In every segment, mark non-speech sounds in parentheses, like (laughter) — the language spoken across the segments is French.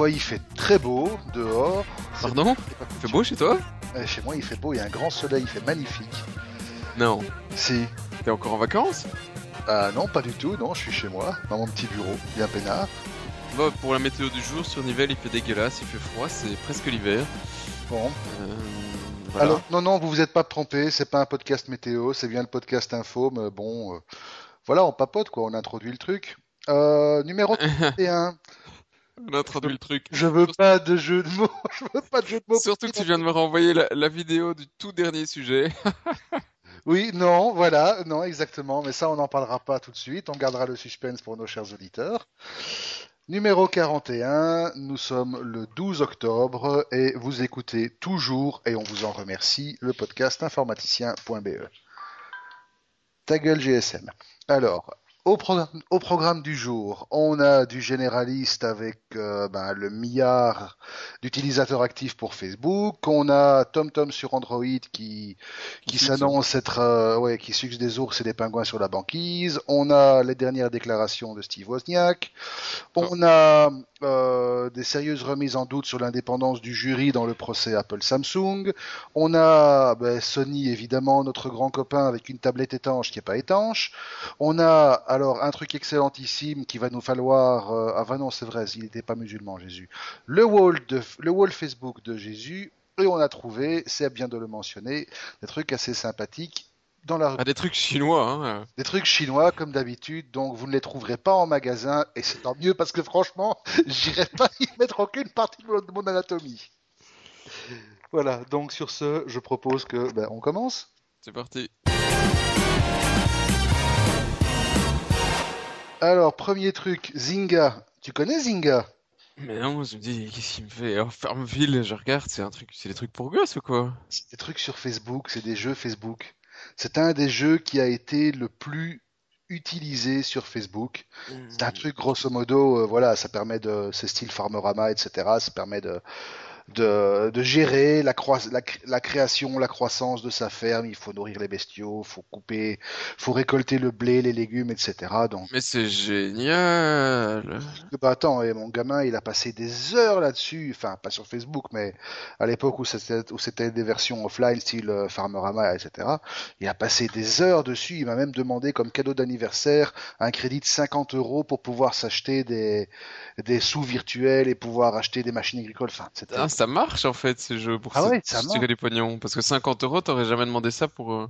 fois, il fait très beau dehors. Pardon Il fait beau chez toi Chez moi, il fait beau, il y a un grand soleil, il fait magnifique. Non. Si. T'es encore en vacances Ah non, pas du tout, non, je suis chez moi, dans mon petit bureau, bien peinard. Bah, Pour la météo du jour, sur Nivelles, il fait dégueulasse, il fait froid, c'est presque l'hiver. Bon. Euh, voilà. Alors, non, non, vous vous êtes pas trompé, c'est pas un podcast météo, c'est bien le podcast info, mais bon, euh, voilà, on papote, quoi, on introduit le truc. Euh, numéro (laughs) 31. On a le truc. (laughs) Je veux pas de jeu de mots, je veux pas de jeu de mots. Surtout que tu viens de me renvoyer la, la vidéo du tout dernier sujet. (laughs) Oui, non, voilà, non, exactement, mais ça, on n'en parlera pas tout de suite, on gardera le suspense pour nos chers auditeurs. Numéro 41, nous sommes le 12 octobre et vous écoutez toujours, et on vous en remercie, le podcast informaticien.be. Ta gueule GSM. Alors, au, programme- au programme du jour, on a du généraliste avec euh, ben, le milliard d'utilisateurs actifs pour Facebook. On a TomTom sur Android qui, qui s'annonce être euh, ouais, qui suce des ours et des pingouins sur la banquise. On a les dernières déclarations de Steve Wozniak. On a euh, des sérieuses remises en doute sur l'indépendance du jury dans le procès Apple-Samsung. On a ben, Sony, évidemment, notre grand copain avec une tablette étanche qui n'est pas étanche. On a alors un truc excellentissime qui va nous falloir. euh, ah, bah non, c'est vrai, il n'était pas musulman, Jésus. Le wall, de, le wall Facebook de Jésus. Et on a trouvé, c'est bien de le mentionner, des trucs assez sympathiques dans la Ah, des trucs chinois, hein. des trucs chinois comme d'habitude, donc vous ne les trouverez pas en magasin et c'est tant mieux parce que franchement, (laughs) j'irai pas y mettre aucune partie de mon- de mon anatomie. Voilà, donc sur ce, je propose que ben, on commence. C'est parti. Alors, premier truc, Zynga. Tu connais Zynga? Mais non, je me dis, qu'est-ce qu'il me fait? Oh, Farmville, je regarde, c'est un truc, c'est des trucs pour gosses ou quoi? C'est des trucs sur Facebook, c'est des jeux Facebook. C'est un des jeux qui a été le plus utilisé sur Facebook. C'est un truc grosso modo, euh, voilà, ça permet de, c'est style Farmerama, etc. Ça permet de, de, de gérer la, la, la création, la croissance de sa ferme. Il faut nourrir les bestiaux, faut couper, faut récolter le blé, les légumes, etc. Donc, Mais c'est génial. bah attends, et mon gamin, il a passé des heures là-dessus. Enfin, pas sur Facebook, mais à l'époque où c'était, où c'était des versions offline, style euh, Farmerama, etc. Il a passé des heures dessus. Il m'a même demandé comme cadeau d'anniversaire un crédit de 50 euros pour pouvoir s'acheter des, des sous virtuels et pouvoir acheter des machines agricoles. Enfin, c'était ça marche en fait ces jeux pour Ah se, ouais, ça se tirer du pognon. Parce que 50 euros, t'aurais jamais demandé ça pour euh,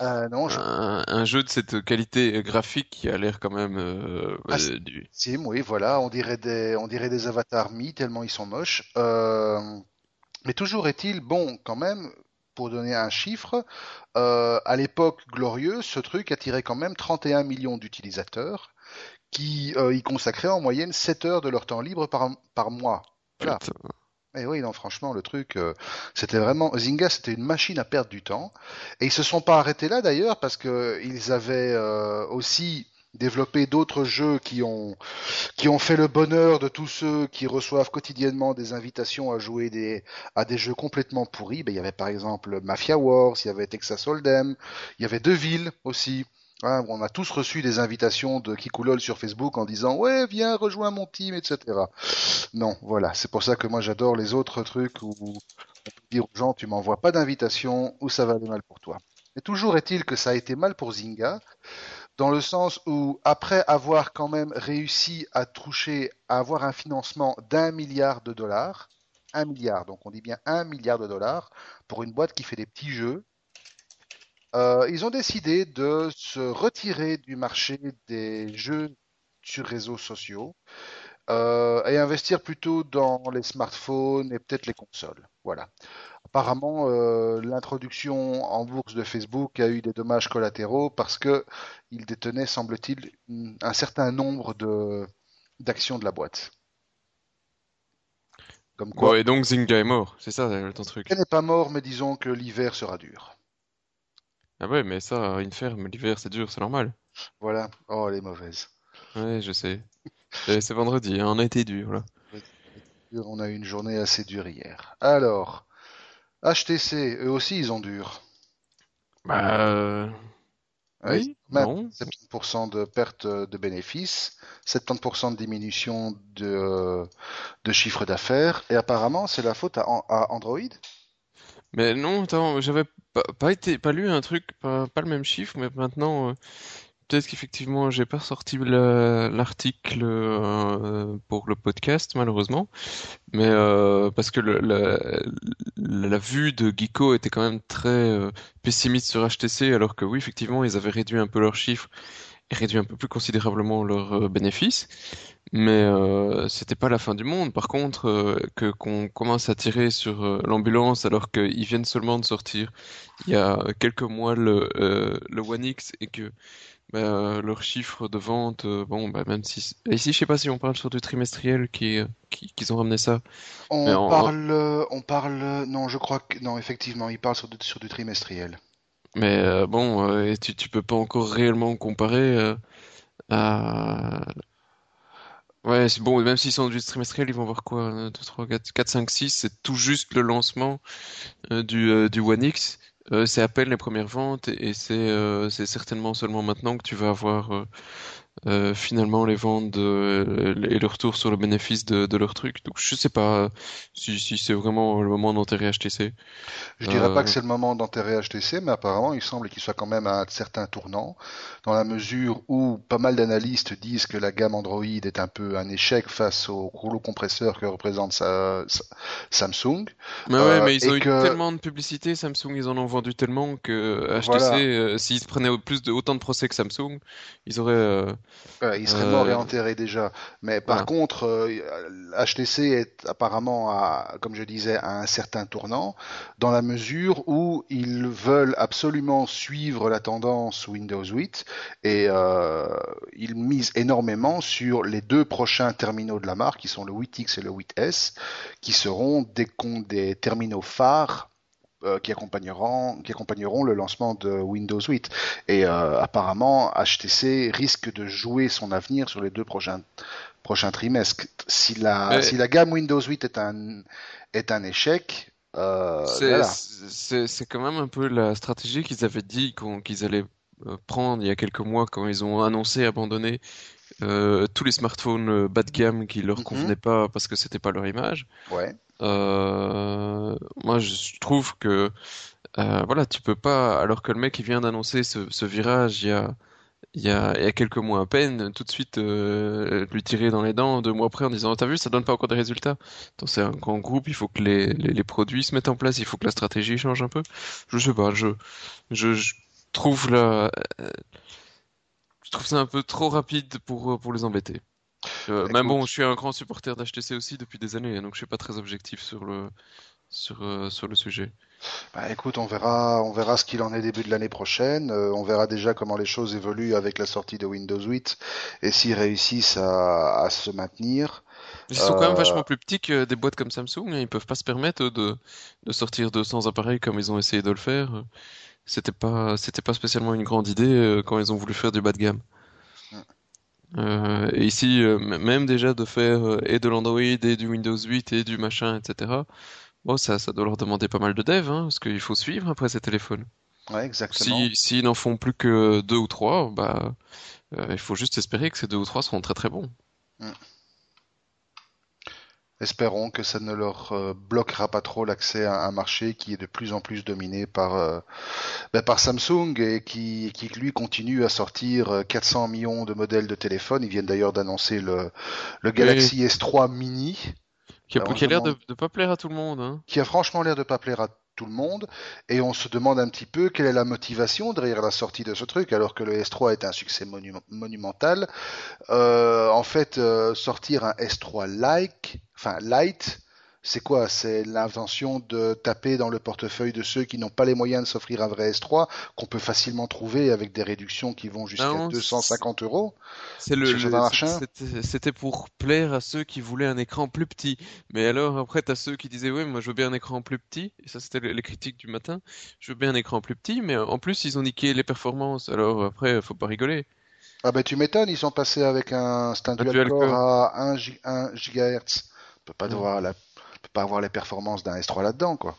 Euh, non, je... un, un jeu de cette qualité graphique qui a l'air quand même euh, Ah, euh, du. Sim, oui, voilà, on dirait des, on dirait des avatars mi tellement ils sont moches. Mais toujours est-il, bon, quand même, pour donner un chiffre, à l'époque glorieuse, ce truc attirait quand même 31 millions d'utilisateurs qui y consacraient en moyenne 7 heures de leur temps libre par, par mois. Voilà. Et oui, non, franchement, le truc, euh, c'était vraiment Zynga, c'était une machine à perdre du temps. Et ils se sont pas arrêtés là d'ailleurs parce que ils avaient euh, aussi développé d'autres jeux qui ont qui ont fait le bonheur de tous ceux qui reçoivent quotidiennement des invitations à jouer des à des jeux complètement pourris. Ben, il y avait par exemple Mafia Wars, il y avait Texas Hold'em, il y avait Deville aussi. Hein, on a tous reçu des invitations de Kikoulol sur Facebook en disant ouais viens rejoins mon team etc. Non voilà c'est pour ça que moi j'adore les autres trucs où on peut dire aux gens tu m'envoies pas d'invitation ou ça va aller mal pour toi. Mais toujours est-il que ça a été mal pour Zynga dans le sens où après avoir quand même réussi à toucher à avoir un financement d'un milliard de dollars un milliard donc on dit bien un milliard de dollars pour une boîte qui fait des petits jeux euh, ils ont décidé de se retirer du marché des jeux sur réseaux sociaux euh, et investir plutôt dans les smartphones et peut-être les consoles. Voilà. Apparemment, euh, l'introduction en bourse de Facebook a eu des dommages collatéraux parce que il détenait, semble-t-il, un certain nombre de d'actions de la boîte. Comme quoi, et donc Zynga est mort, c'est ça ton truc? elle n'est pas mort, mais disons que l'hiver sera dur. Ah ouais, mais ça, une ferme, l'hiver c'est dur, c'est normal. Voilà. Oh, elle est mauvaise. Ouais, je sais. Et C'est vendredi, hein, on a été dur là. On a eu une journée assez dure hier. Alors, HTC, eux aussi, ils ont dur. Bah, euh, Oui, même non. 70% de perte de bénéfices, 70% de diminution de, de chiffre d'affaires, et apparemment c'est la faute à Android? Mais non, attends, j'avais pas, été, pas lu un truc, pas, le même chiffre, mais maintenant, euh, peut-être qu'effectivement, j'ai pas sorti le- l'article euh, pour le podcast, malheureusement. Mais euh, parce que le, la, la- vue de Geeko était quand même très euh, pessimiste sur HTC, alors que oui, effectivement, ils avaient réduit un peu leurs chiffres et réduit un peu plus considérablement leurs bénéfices. Mais euh, c'était pas la fin du monde. Par contre, euh, que qu'on commence à tirer sur euh, l'ambulance alors qu'ils viennent seulement de sortir il y a quelques mois le, euh, le One X et que bah, leurs chiffres de vente, bon, bah, même si ici, je sais pas si on parle sur du trimestriel qui, qui qu'ils ont ramené ça. Mais On en, parle, on parle, non, je crois que, non, effectivement, il parle sur du, sur du trimestriel. mais bon, et tu tu peux pas encore réellement comparer à ouais, c'est bon, même s'ils sont du trimestriel, ils vont voir quoi? 1, 2, 3, 4, 4, 5, 6, c'est tout juste le lancement euh, du, euh, du One X. Euh, c'est à peine les premières ventes et, et euh, c'est certainement seulement maintenant que tu vas avoir euh, euh, finalement les ventes et le retour sur le bénéfice de, de leur truc. Donc je sais pas si, si c'est vraiment le moment d'enterrer HTC. Je dirais pas que Euh, c'est le moment d'enterrer HTC, mais apparemment, il semble qu'il soit quand même à un certain tournant, dans la mesure où pas mal d'analystes disent que la gamme Android est un peu un échec face au rouleau compresseur que représente sa- sa- Samsung, mais ouais, euh, mais ils ont eu que, tellement de publicité, Samsung, ils en ont vendu tellement que HTC, voilà, euh, s'ils prenaient plus de autant de procès que Samsung, ils auraient euh, Euh, il serait mort et euh, enterré déjà. Mais par voilà. contre, euh, HTC est apparemment, à, comme je disais, à un certain tournant, dans la mesure où ils veulent absolument suivre la tendance Windows 8 et euh, ils misent énormément sur les deux prochains terminaux de la marque, qui sont le 8X et le 8S, qui seront des, des terminaux phares euh, qui accompagneront, qui accompagneront le lancement de Windows 8. Et euh, apparemment, HTC risque de jouer son avenir sur les deux prochains, prochains trimestres. Si la, Mais si la gamme Windows 8 est un, est un échec, euh, c'est quand même un peu la stratégie qu'ils avaient dit qu'ils allaient euh, prendre il y a quelques mois quand ils ont annoncé abandonner euh, tous les smartphones euh, bas de gamme qui leur Mhm. convenaient pas parce que c'était pas leur image. Ouais. Euh, moi, je trouve que euh, voilà, tu peux pas, alors que le mec il vient d'annoncer ce, ce virage il y a il y a, il y a quelques mois à peine, tout de suite euh, lui tirer dans les dents deux mois après en disant, t'as vu, ça donne pas encore des résultats. C'est un grand groupe, il faut que les, les, les produits se mettent en place, il faut que la stratégie change un peu. Je sais pas, je je, je trouve la, je trouve ça un peu trop rapide pour pour les embêter. Euh, Bah, même bon, je suis un grand supporter d'HTC aussi depuis des années, donc je suis pas très objectif sur le sur euh, sur le sujet. bah, écoute, on verra, on verra ce qu'il en est début de l'année prochaine. Euh, on verra déjà comment les choses évoluent avec la sortie de Windows 8 et s'ils réussissent à, à se maintenir. Ils sont quand même Euh, vachement plus petits que des boîtes comme Samsung, hein, ils peuvent pas se permettre de de sortir 200 appareils comme ils ont essayé de le faire. C'était pas c'était pas spécialement une grande idée euh, quand ils ont voulu faire du bas de gamme. Euh, et ici, euh, même déjà de faire et de l'Android et du Windows 8 et du machin, etc. Bon, ça, ça doit leur demander pas mal de dev, hein, parce qu'il faut suivre après ces téléphones. ouais, exactement. Si, s'ils n'en font plus que deux ou trois, bah, il faut juste espérer que ces deux ou trois seront très très bons. Mm. Espérons que ça ne leur euh, bloquera pas trop l'accès à un marché qui est de plus en plus dominé par, euh, ben, par Samsung et qui, qui lui continue à sortir euh, 400 millions de modèles de téléphone. Ils viennent d'ailleurs d'annoncer le, le Oui, Galaxy S3 mini. qui a, Euh, a l'air de, de pas plaire à tout le monde, hein. qui a franchement l'air de pas plaire à tout le monde, et on se demande un petit peu quelle est la motivation derrière la sortie de ce truc, alors que le S3 est un succès monu- monumental. Euh, en fait, euh, sortir un S3 like, light, c'est quoi? C'est l'invention de taper dans le portefeuille de ceux qui n'ont pas les moyens de s'offrir un vrai S3, qu'on peut facilement trouver avec des réductions qui vont jusqu'à Non, c'est 250 euros? c'est le, c'était pour plaire à ceux qui voulaient un écran plus petit. Mais alors après, t'as ceux qui disaient, ouais, moi je veux bien un écran plus petit. Et ça, c'était les critiques du matin. Je veux bien un écran plus petit, mais en plus, ils ont niqué les performances. Alors après, faut pas rigoler. Ah ben tu m'étonnes, ils sont passés avec un, un Un dual dual core core. à 1, G- 1 GHz. On peut pas Mm. voir la, on peut pas avoir les performances d'un S3 là-dedans, quoi.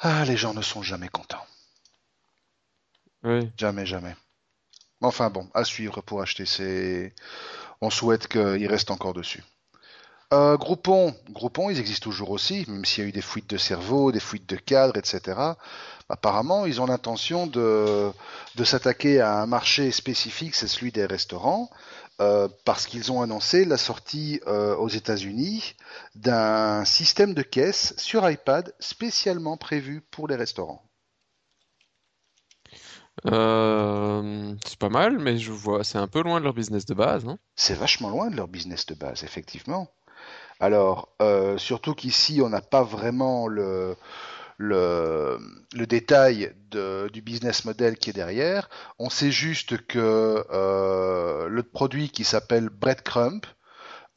Ah, les gens ne sont jamais contents. Oui. Jamais, jamais. Enfin bon, à suivre pour acheter. C'est, on souhaite qu'il reste encore dessus. Euh, Groupon, Groupon, ils existent toujours aussi, même s'il y a eu des fuites de cerveau, des fuites de cadres, etc. Apparemment, ils ont l'intention de, de s'attaquer à un marché spécifique, c'est celui des restaurants, euh, parce qu'ils ont annoncé la sortie euh, aux États-Unis d'un système de caisse sur iPad spécialement prévu pour les restaurants. Euh, c'est pas mal, mais je vois, c'est un peu loin de leur business de base, hein. C'est vachement loin de leur business de base, effectivement. Alors, surtout qu'ici, on n'a pas vraiment le, le, le détail de- du business model qui est derrière. On sait juste que euh, le produit qui s'appelle Breadcrumb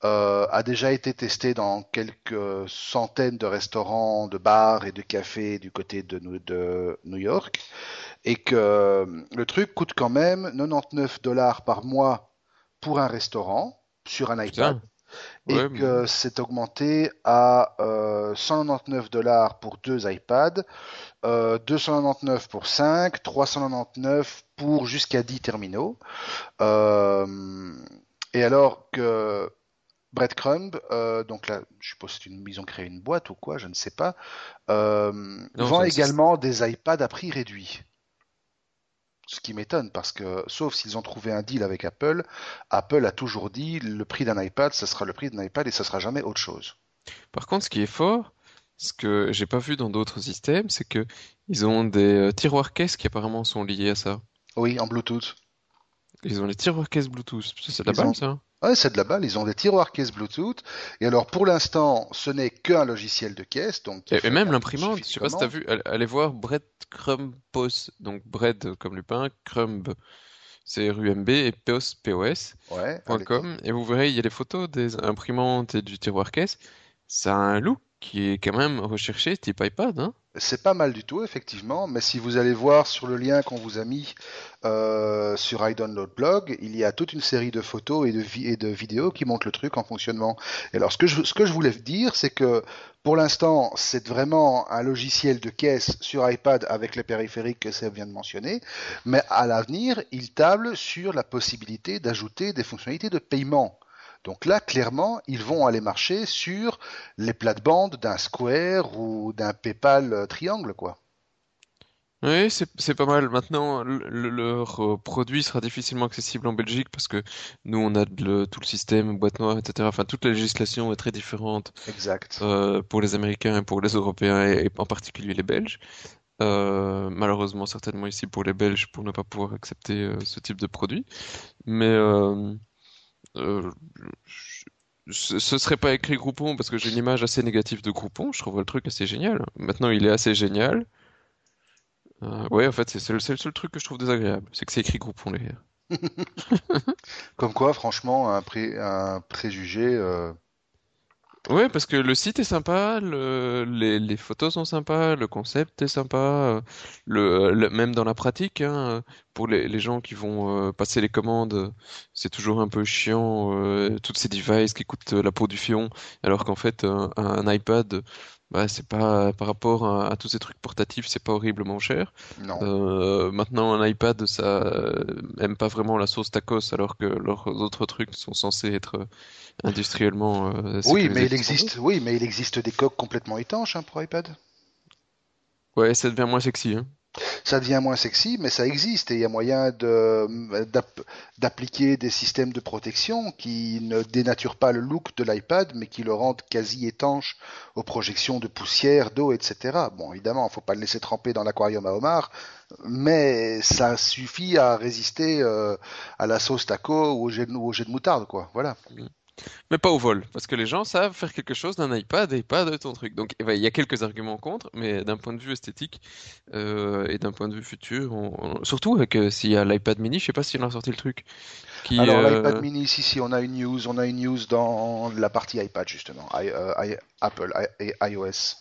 euh, a déjà été testé dans quelques centaines de restaurants, de bars et de cafés du côté de, New- de New York, et que euh, le truc coûte quand même 99 dollars par mois pour un restaurant sur un iPad Putain. Et Ouais, mais- que c'est augmenté à euh, 199 dollars pour deux iPads, euh, 299 pour 5, 399 pour jusqu'à 10 terminaux. Euh, et alors que Breadcrumb, euh, donc là, je suppose que c'est une, ils ont créé une boîte ou quoi, je ne sais pas, euh, Non, vend également des iPads à prix réduit. Ce qui m'étonne parce que, sauf s'ils ont trouvé un deal avec Apple, Apple a toujours dit le prix d'un iPad, ce sera le prix d'un iPad et ce sera jamais autre chose. Par contre, ce qui est fort, ce que j'ai pas vu dans d'autres systèmes, c'est que ils ont des euh, tiroirs caisses qui apparemment sont liés à ça. Oui, en Bluetooth. Ils ont les tiroirs caisses Bluetooth. Ça, C'est de la ont- balle, ça. Ouais, c'est de la balle. Ils ont des tiroirs caisse Bluetooth. Et alors, pour l'instant, ce n'est qu'un logiciel de caisse. Donc, Et, même l'imprimante, je sais de pas si t'as commande. vu, allez, voir Breadcrumb POS, donc bread comme le pain, crumb c'est R-U-M-B et POS POS. Ouais, com, et vous verrez, il y a les photos des imprimantes et du tiroir caisse. Ça a un look qui est quand même recherché, type iPad, hein. C'est pas mal du tout, effectivement, mais si vous allez voir sur le lien qu'on vous a mis euh, sur iDownload Blog, il y a toute une série de photos et de, vidéos qui montrent le truc en fonctionnement. Et alors, ce que je, ce que je voulais dire, c'est que pour l'instant, c'est vraiment un logiciel de caisse sur iPad avec les périphériques que Seb vient de mentionner, mais à l'avenir, il table sur la possibilité d'ajouter des fonctionnalités de paiement. Donc là, clairement, ils vont aller marcher sur les plates-bandes d'un Square ou d'un PayPal euh, triangle, quoi. Oui, c'est pas mal. Maintenant, le- le- leur euh, produit sera difficilement accessible en Belgique parce que nous, on a le- tout le système boîte noire, etc. Enfin, toute la législation est très différente Exact. euh, pour les Américains et pour les Européens et, et en particulier les Belges. Euh, malheureusement, certainement ici pour les Belges pour ne pas pouvoir accepter euh, ce type de produit. Mais ce ce serait pas écrit Groupon parce que j'ai une image assez négative de Groupon. Je trouverais le truc assez génial. Maintenant, il est assez génial. Euh, ouais, en fait, c'est le, seul truc que je trouve désagréable, c'est que c'est écrit Groupon derrière. (laughs) (laughs) Comme quoi, franchement, un, pré- un préjugé. euh, Ouais, parce que le site est sympa, le- les, photos sont sympas, le concept est sympa, euh, le, même dans la pratique, hein, pour les, gens qui vont euh, passer les commandes, euh, c'est toujours un peu chiant, euh, toutes ces devices qui coûtent la peau du fion, alors qu'en fait, un iPad, bah, c'est pas, par rapport à, à tous ces trucs portatifs, c'est pas horriblement cher. non. Euh, maintenant, un iPad, ça euh, aime pas vraiment la sauce tacos, alors que leurs autres trucs sont censés être euh, industriellement euh, Oui, mais il existe, oui, mais il existe des coques complètement étanches hein, pour iPad. Ouais, ça devient moins sexy, hein. Ça devient moins sexy, mais ça existe et il y a moyen d'appliquer des systèmes de protection qui ne dénaturent pas le look de l'iPad, mais qui le rendent quasi étanche aux projections de poussière, d'eau, etc. Bon, évidemment, faut pas le laisser tremper dans l'aquarium à homard, mais ça suffit à résister euh, à la sauce taco ou au jet de, ou au jet de moutarde, quoi. Voilà. Mais pas au vol, parce que les gens savent faire quelque chose d'un iPad et pas de ton truc. Donc, eh ben, il y a quelques arguments contre, mais d'un point de vue esthétique euh, et d'un point de vue futur, on- on- surtout avec euh, s'il y a l'iPad mini, je sais pas s'il a sorti le truc. Qui, Alors euh, l'iPad mini, si si, on a une news, on a une news dans la partie iPad justement, I- I- Apple I- et iOS.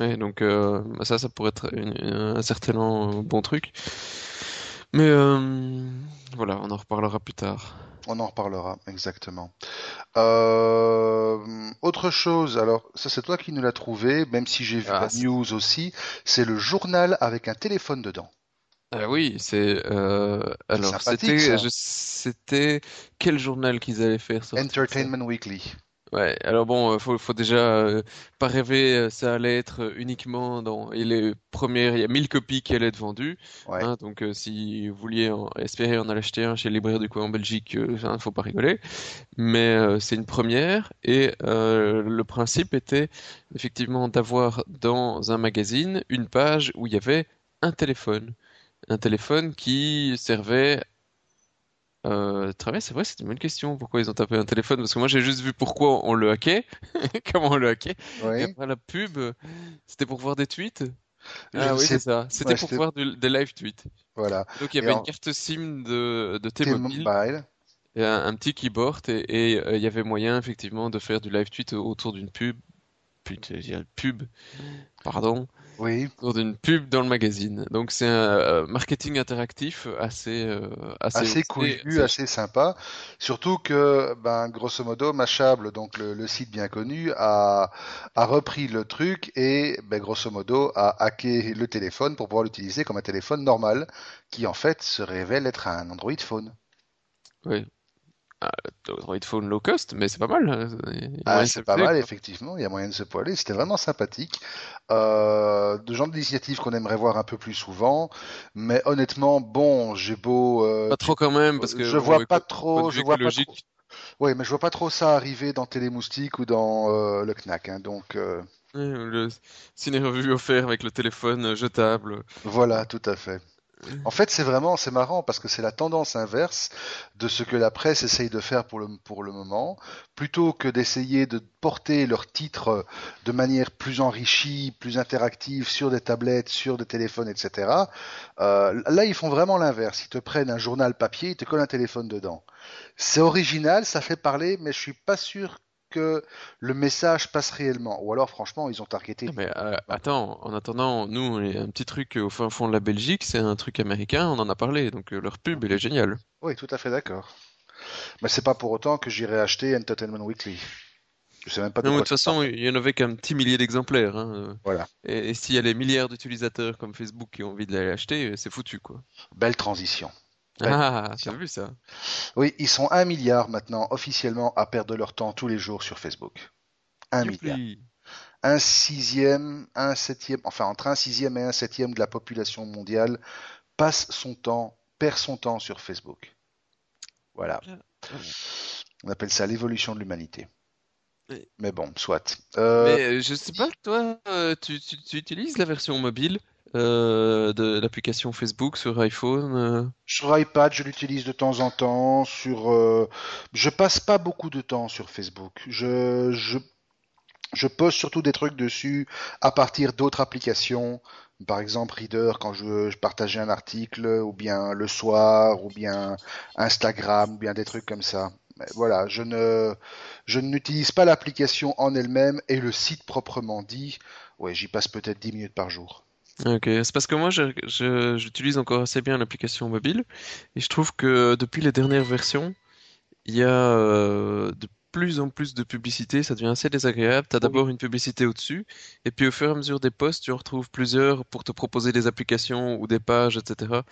Ouais, donc euh, ça, ça pourrait être une- un certainement bon truc. Mais voilà, on en reparlera plus tard. On en reparlera, exactement. Euh, autre chose, alors ça c'est toi qui nous l'as trouvé, même si j'ai vu Ah, la news aussi, c'est le journal avec un téléphone dedans. Ah oui, c'est euh, alors c'était c'était quel journal qu'ils allaient faire sortir? Entertainment Weekly. Ouais, alors bon, euh, faut, faut déjà euh, pas rêver, euh, ça allait être uniquement dans et les premières, il y a 1000 copies qui allaient être vendues, Ouais. hein, donc euh, si vous vouliez en, espérer en aller acheter un chez le libraire du coin en Belgique, euh, hein, faut pas rigoler, mais c'est une première et le principe était effectivement d'avoir dans un magazine une page où il y avait un téléphone, un téléphone qui servait euh, très bien, c'est vrai, c'est une bonne question. Pourquoi ils ont tapé un téléphone? Parce que moi, j'ai juste vu pourquoi on le hackait, (laughs) comment on le hackait. Et après, la pub, c'était pour voir des tweets. Ah oui, c'est ça. C'était Ouais, pour voir du- des live tweets. Voilà. Donc, il y avait une carte SIM de, de T-Mobile et un, un petit keyboard et, et, euh, il y avait moyen, effectivement, de faire du live tweet autour d'une pub. Putain, pub, pardon, Oui. autour d'une pub dans le magazine. Donc, c'est un euh, marketing interactif assez, euh, assez Assez couillu, assez sympa. Surtout que, ben, grosso modo, Mashable, donc le, le site bien connu, a, a repris le truc et, ben, grosso modo, a hacké le téléphone pour pouvoir l'utiliser comme un téléphone normal, qui en fait se révèle être un Android phone. Oui. Ah, Android Phone low cost, mais c'est pas mal. hein. Ah, c'est pas mal, effectivement. Il y a moyen de se poiler. C'était vraiment sympathique. Euh, de genre d'initiative qu'on aimerait voir un peu plus souvent. Mais honnêtement, bon, j'ai beau, euh, Pas trop quand même, parce que je bon, vois pas trop, je vois pas trop. Oui, mais je vois pas trop ça arriver dans Télémoustique ou dans euh, le Knack. hein. Donc euh, euh, le ciné-revue offert avec le téléphone euh, jetable. voilà, tout à fait. En fait, c'est vraiment, c'est marrant parce que c'est la tendance inverse de ce que la presse essaye de faire pour le, pour le moment. Plutôt que d'essayer de porter leurs titres de manière plus enrichie, plus interactive sur des tablettes, sur des téléphones, etc. euh, là, ils font vraiment l'inverse. Ils te prennent un journal papier, ils te collent un téléphone dedans. C'est original, ça fait parler, mais je suis pas sûr que le message passe réellement. Ou alors, franchement, ils ont targeté. Ah, Mais euh, attends, en attendant, nous, on est un petit truc au fin fond de la Belgique, c'est un truc américain, on en a parlé, donc euh, leur pub, elle est géniale. Oui, tout à fait d'accord. Mais c'est pas pour autant que j'irai acheter Entertainment Weekly. Je sais même pas de Non, de toute façon, il y en avait qu'un petit millier d'exemplaires. hein. Voilà. Et, et s'il y a les milliards d'utilisateurs comme Facebook qui ont envie de l'aller acheter, euh, c'est foutu, quoi. Belle transition. Ah, transition. vu ça? Oui, ils sont un milliard maintenant officiellement à perdre leur temps tous les jours sur Facebook. Un milliard. Un sixième, un septième, enfin entre un sixième et un septième de la population mondiale passe son temps, perd son temps sur Facebook. Voilà. Voilà. On appelle ça l'évolution de l'humanité. Mais bon, soit. Euh, Mais euh, je sais pas, toi, euh, tu, tu- tu utilises la version mobile? Euh, de l'application Facebook sur iPhone? euh Sur iPad, je l'utilise de temps en temps. Sur, euh, je passe pas beaucoup de temps sur Facebook. Je, je, je poste surtout des trucs dessus à partir d'autres applications. Par exemple, Reader quand je veux partager un article, ou bien le soir, ou bien Instagram, ou bien des trucs comme ça. Voilà, je ne, je n'utilise pas l'application en elle-même et le site proprement dit. Ouais, j'y passe peut-être 10 minutes par jour. Ok, c'est parce que moi j'utilise encore assez bien l'application mobile et je trouve que depuis les dernières versions, il y a euh, de plus en plus de publicité, ça devient assez désagréable. T'as Oui. d'abord une publicité au-dessus et puis au fur et à mesure des posts, tu en retrouves plusieurs pour te proposer des applications ou des pages, etc.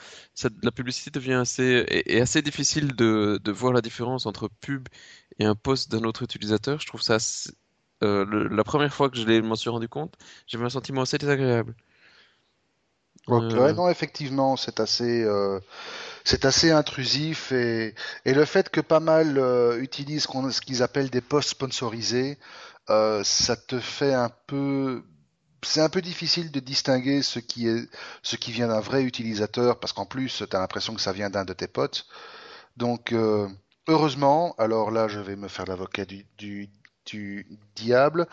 La publicité devient assez est, assez difficile de, de voir la différence entre pub et un post d'un autre utilisateur. Je trouve ça euh, la première fois que je m'en suis rendu compte, j'avais un sentiment assez désagréable. Ok, Euh, ouais, non, effectivement, c'est assez, euh, c'est assez intrusif et, et le fait que pas mal euh, utilisent ce qu'ils appellent des posts sponsorisés, euh, ça te fait un peu, c'est un peu difficile de distinguer ce qui est, ce qui vient d'un vrai utilisateur parce qu'en plus, tu as l'impression que ça vient d'un de tes potes. Donc, euh, heureusement, alors là, je vais me faire l'avocat du, du, du diable.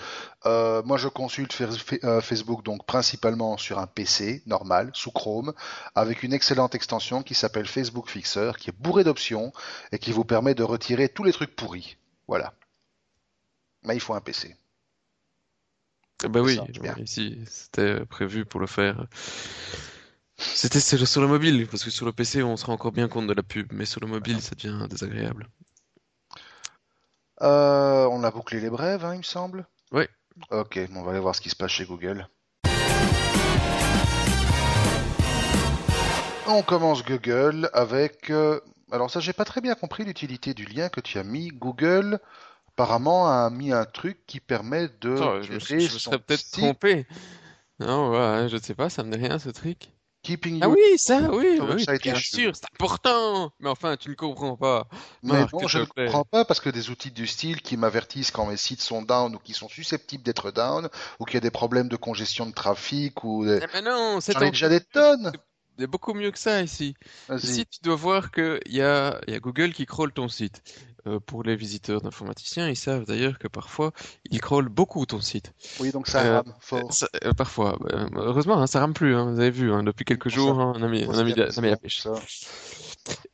Euh, moi, je consulte euh, Facebook donc principalement sur un PC normal, sous Chrome, avec une excellente extension qui s'appelle Facebook Fixer, qui est bourrée d'options et qui vous permet de retirer tous les trucs pourris. Voilà. Mais il faut un PC. Bah Ça oui, ici c'était prévu pour le faire. C'était sur le sur le mobile, parce que sur le PC on se rend encore bien compte de la pub, mais sur le mobile ça devient désagréable. Euh, on a bouclé les brèves, hein, il me semble. Oui. Ok, on va aller voir ce qui se passe chez Google. On commence Google avec. euh, Alors ça, j'ai pas très bien compris l'utilité du lien que tu as mis. Google, apparemment, a mis un truc qui permet de Attends, je me, je serais peut-être trompé. Non, ouais, je ne sais pas, ça me dit rien ce truc. Keeping Ah you oui, ça, oui, oui, website bien issue. sûr, c'est important. Mais enfin, tu ne comprends pas. Mais Marc, s'il je ne comprends pas parce que des outils du style qui m'avertissent quand mes sites sont down ou qui sont susceptibles d'être down ou qu'il y a des problèmes de congestion de trafic ou des... Eh ben non, c'est en- déjà des tonnes. a beaucoup mieux que ça ici. Ici, tu dois voir qu'il y a, y a Google qui crawl ton site. Euh, pour les visiteurs d'informaticiens, ils savent d'ailleurs que parfois, ils crawlent beaucoup ton site. Oui, donc ça Euh, rame fort. Ça- euh, parfois. Heureusement, hein, ça rame plus. hein, vous avez vu, hein, depuis quelques jours, ça. hein, on a mis, Faut on se a mis, on a mis la pêche. ça.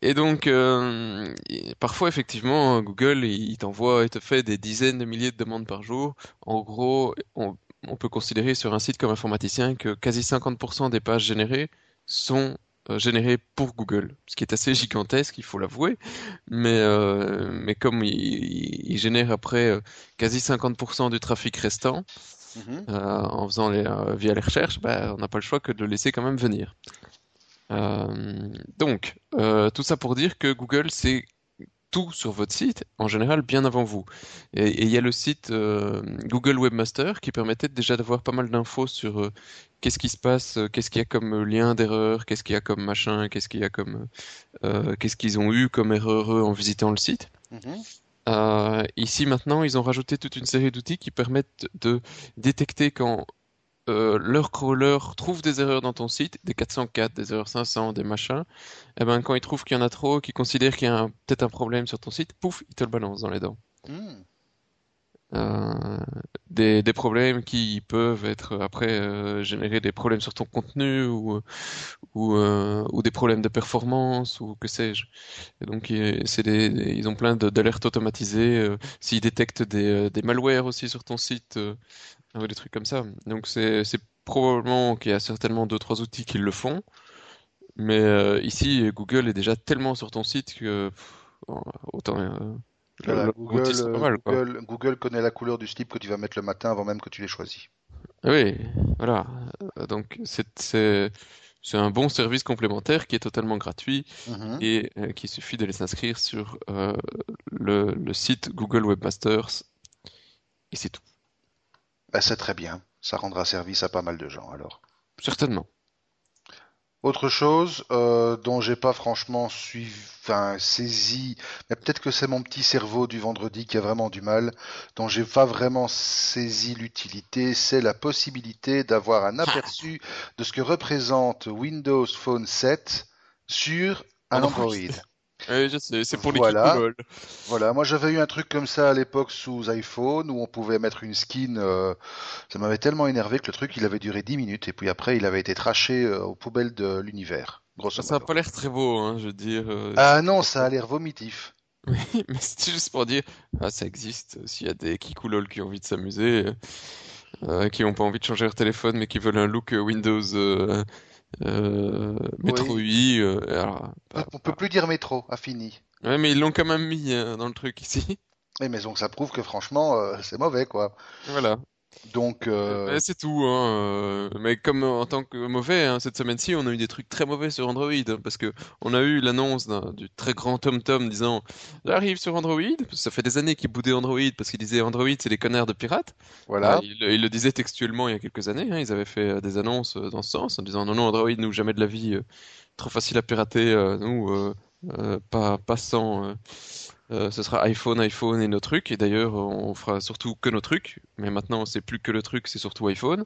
Et donc, euh, parfois, effectivement, Google, il t'envoie, il te fait des dizaines de milliers de demandes par jour. En gros, on, on peut considérer sur un site comme informaticien que quasi 50% des pages générées sont euh, générées pour Google, ce qui est assez gigantesque, il faut l'avouer. Mais, euh, mais comme il, génère après euh, quasi 50% du trafic restant, Mhm. euh, en faisant les, euh, via les recherches, bah, on n'a pas le choix que de le laisser quand même venir. Donc, tout ça pour dire que Google, c'est tout sur votre site, en général bien avant vous. Et il y a le site euh, Google Webmaster qui permettait déjà d'avoir pas mal d'infos sur euh, qu'est-ce qui se passe, euh, qu'est-ce qu'il y a comme lien d'erreur, qu'est-ce qu'il y a comme machin, qu'est-ce qu'il y a comme, qu'est-ce qu'ils ont eu comme erreur en visitant le site. Mhm. Ici maintenant, ils ont rajouté toute une série d'outils qui permettent de détecter quand euh, leur crawler trouve des erreurs dans ton site, des 404, des erreurs 500, des machins. Et ben quand ils trouvent qu'il y en a trop, qu'ils considèrent qu'il y a peut-être un problème sur ton site, pouf, ils te le balancent dans les dents. Mhm. Euh, des, des problèmes qui peuvent être après euh, générer des problèmes sur ton contenu ou ou, euh, ou des problèmes de performance ou que sais-je. Et donc il- c'est des, des- ils ont plein d'alertes automatisées. S'ils détectent des, des malwares aussi sur ton site, ou des trucs comme ça. Donc c'est probablement qu'il y a certainement deux trois outils qui le font. Mais euh, ici Google est déjà tellement sur ton site que pff, autant euh, Voilà, le- le outil, Google, mal. Google, Google connaît la couleur du slip que tu vas mettre le matin avant même que tu l'aies choisi. Oui, voilà. Euh, Donc c'est c'est un bon service complémentaire qui est totalement gratuit Mhm. et euh, qu'il suffit de les inscrire sur euh, le, le site Google Webmasters et c'est tout. Bah, c'est très bien. Ça rendra service à pas mal de gens alors. Certainement. Autre chose euh, dont j'ai pas franchement suivi, enfin saisi, mais peut-être que c'est mon petit cerveau du vendredi qui a vraiment du mal, dont j'ai pas vraiment saisi l'utilité, c'est la possibilité d'avoir un aperçu de ce que représente Windows Phone 7 sur un Android. Oui, je sais, c'est pour les Voilà. Voilà, moi j'avais eu un truc comme ça à l'époque sous iPhone où on pouvait mettre une skin. euh, ça m'avait tellement énervé que le truc il avait duré 10 minutes et puis après il avait été traché euh, aux poubelles de l'univers, grosso Ça n'a pas l'air très beau, hein, je veux dire. euh, Ah non, ça a l'air vomitif. (laughs) mais c'est juste pour dire, ah, ça existe. S'il y a des kikoulols qui ont envie de s'amuser, qui n'ont pas envie de changer leur téléphone, mais qui veulent un look Windows euh, Metro UI, euh, alors, bah, On peut plus dire métro, a fini. Ouais, mais ils l'ont quand même mis euh, dans le truc ici. Mais donc ça prouve que franchement euh, c'est mauvais quoi. Voilà. Donc euh, c'est tout, hein. euh, Mais comme en tant que mauvais, hein, cette semaine-ci, on a eu des trucs très mauvais sur Android, hein, parce que on a eu l'annonce du très grand TomTom disant j'arrive sur Android. Ça fait des années qu'ils boudaient Android parce qu'ils disaient Android c'est des connards de pirates. voilà. Ah, ils le disaient textuellement il y a quelques années. Ils avaient fait euh, des annonces dans ce sens en disant non non Android nous jamais de la vie, euh, trop facile à pirater, euh, nous euh, pas pas sans. euh, euh, ce sera iPhone, iPhone et nos trucs. Et d'ailleurs, on fera surtout que nos trucs. Mais maintenant, c'est plus que le truc, c'est surtout iPhone.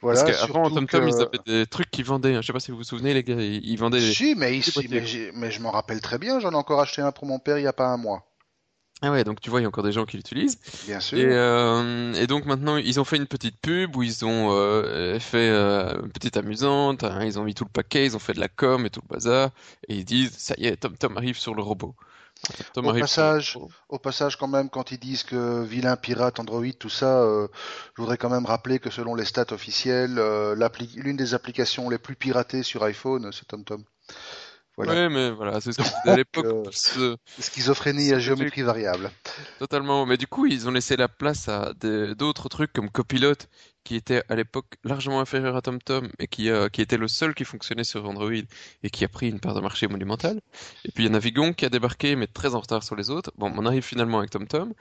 Voilà, Parce qu'avant, TomTom, que- ils avaient des trucs qu'ils vendaient. hein. Je sais pas si vous vous souvenez, les gars. Ils vendaient. des- Si, mais ici, mais, je m'en rappelle très bien, j'en ai encore acheté un pour mon père il y a pas un mois. Ah ouais, donc tu vois, il y a encore des gens qui l'utilisent. Bien sûr. Et, euh, et donc maintenant, ils ont fait une petite pub où ils ont euh, fait euh, une petite amusante. hein. ils ont mis tout le paquet, ils ont fait de la com et tout le bazar. Et ils disent, ça y est, TomTom arrive sur le robot. Au passage. Au passage, quand même, quand ils disent que vilain pirate Android, tout ça, euh, je voudrais quand même rappeler que selon les stats officielles, euh, l'une des applications les plus piratées sur iPhone, c'est TomTom. Voilà. Ouais, mais voilà, c'est ce que (laughs) je disais à l'époque. euh, ce- Schizophrénie à géométrie variable. Totalement. Mais du coup, ils ont laissé la place à d'autres trucs comme Copilot qui était à l'époque largement inférieur à TomTom et qui, euh, qui était le seul qui fonctionnait sur Android et qui a pris une part de marché monumentale. Et puis il y a Navigon qui a débarqué mais très en retard sur les autres. Bon, on arrive finalement avec TomTom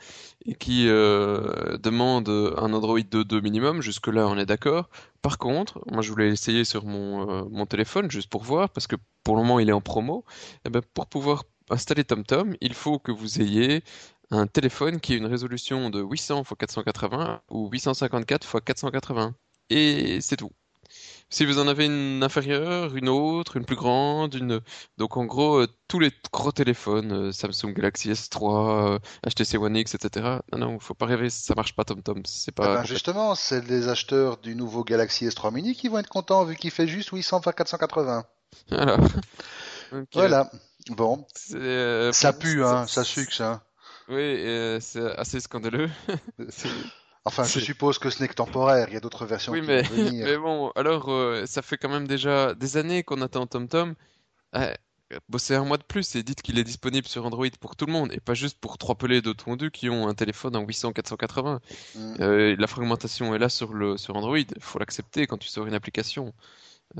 et qui euh, demande un Android 2.2 minimum. Jusque là, on est d'accord. Par contre, moi je voulais essayer sur mon, euh, mon téléphone juste pour voir parce que pour le moment il est en promo. Et ben, pour pouvoir installer TomTom, il faut que vous ayez un téléphone qui a une résolution de 800 x 480 ou 854 x 480. Et c'est tout. Si vous en avez une inférieure, une autre, une plus grande, une donc en gros euh, tous les gros téléphones, euh, Samsung Galaxy S3, HTC One X, etc. Non non, faut pas rêver, ça marche pas TomTom, c'est pas. Eh ben, justement, c'est les acheteurs du nouveau Galaxy S3 Mini qui vont être contents vu qu'il fait juste 800 x 480. Voilà. Euh, Voilà. Bon, euh, ça pue, hein, ça sucre, hein. Oui, euh, c'est assez scandaleux. Enfin, je suppose que ce n'est que temporaire. Il y a d'autres versions Oui, qui mais, vont venir. (laughs) mais bon, alors euh, ça fait quand même déjà des années qu'on attend TomTom. Euh, bossez un mois de plus et dites qu'il est disponible sur Android pour tout le monde et pas juste pour trois pelés de tondus qui ont un téléphone en 800-480. Mm. Euh, la fragmentation est là sur le sur Android, faut l'accepter quand tu sors une application.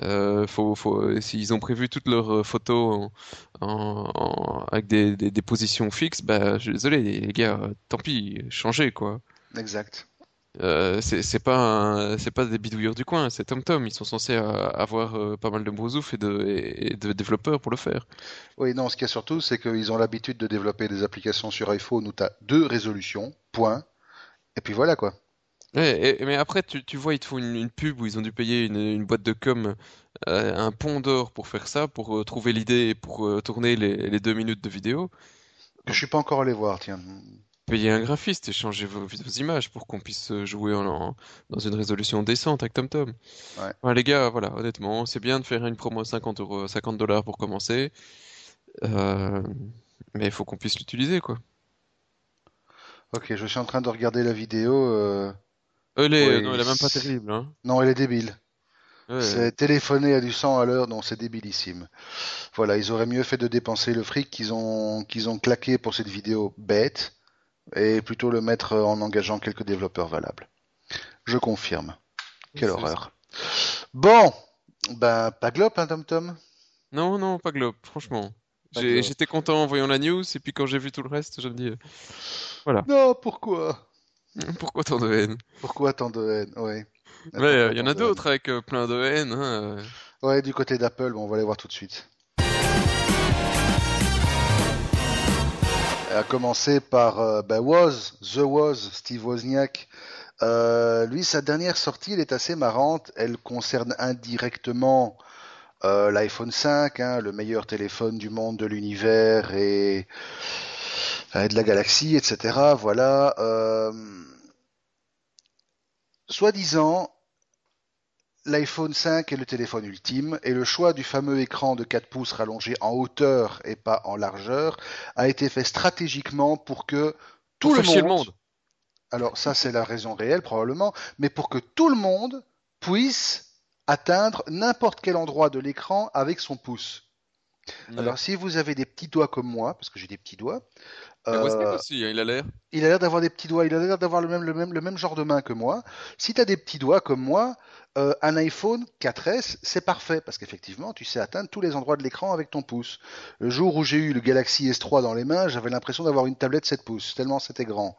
Euh, faut, faut, s'ils ont prévu toutes leurs euh, photos en, en- en- avec des, des, des positions fixes, bah, je suis désolé les gars, euh, tant pis, changez quoi. Exact. Euh, c'est pas un- c'est pas des bidouilleurs du coin, c'est TomTom. Ils sont censés euh, avoir euh, pas mal de brousouf et de, et, et de développeurs pour le faire. Oui, non, ce qu'il y a surtout, c'est qu'ils ont l'habitude de développer des applications sur iPhone où tu as deux résolutions, point. Et puis voilà, quoi. Ouais, et- mais après, tu, tu vois, ils te font une, une pub où ils ont dû payer une, une boîte de com euh, un pont d'or pour faire ça, pour euh, trouver l'idée et pour euh, tourner les, les deux minutes de vidéo. Que je suis pas encore allé voir, tiens. Payer un graphiste et changer vos, vos images pour qu'on puisse jouer en, en- dans une résolution décente avec TomTom. Ouais. Enfin, les gars, voilà, honnêtement, c'est bien de faire une promo à 50 euros, 50 dollars pour commencer, mais il faut qu'on puisse l'utiliser, quoi. Ok, je suis en train de regarder la vidéo. Les- Oui, non, elle est même pas terrible, hein. Non, elle est débile. Ouais. C'est téléphoner à du 100 à l'heure, non, c'est débilissime. Voilà, ils auraient mieux fait de dépenser le fric qu'ils ont, qu'ils ont claqué pour cette vidéo bête et plutôt le mettre en engageant quelques développeurs valables. Je confirme. Quelle horreur. Bon, ben, pas glop, hein, Tom Tom? Non, non, pas Globe, franchement. J'étais content en voyant la news, et puis quand j'ai vu tout le reste, je me dis, euh, Non, pourquoi? (laughs) pourquoi tant de haine? Pourquoi tant de haine? Ouais. Mais euh, il y en a d'autres avec euh, plein de haine, hein. euh. Ouais, du côté d'Apple, bon, on va les voir tout de suite. À commencer par euh, bah, Woz, The Woz, Steve Wozniak. Euh, lui, sa dernière sortie, elle est assez marrante. Elle concerne indirectement l'iPhone 5, hein, le meilleur téléphone du monde, de l'univers et de la galaxie, etc. Voilà. Euh, Soi-disant, l'iPhone 5 est le téléphone ultime et le choix du fameux écran de 4 pouces rallongé en hauteur et pas en largeur a été fait stratégiquement pour que tout Pour le faire chier monde, le monde. alors ça c'est la raison réelle probablement, mais pour que tout le monde puisse atteindre n'importe quel endroit de l'écran avec son pouce. Ouais. Alors si vous avez des petits doigts comme moi, parce que j'ai des petits doigts, euh, aussi, hein, il a l'air. il a l'air d'avoir des petits doigts, il a l'air d'avoir le même, le, même, le même genre de main que moi. Si tu as des petits doigts comme moi, euh, un iPhone 4S, c'est parfait, parce qu'effectivement, tu sais atteindre tous les endroits de l'écran avec ton pouce. Le jour où j'ai eu le Galaxy S3 dans les mains, j'avais l'impression d'avoir une tablette 7 pouces, tellement c'était grand.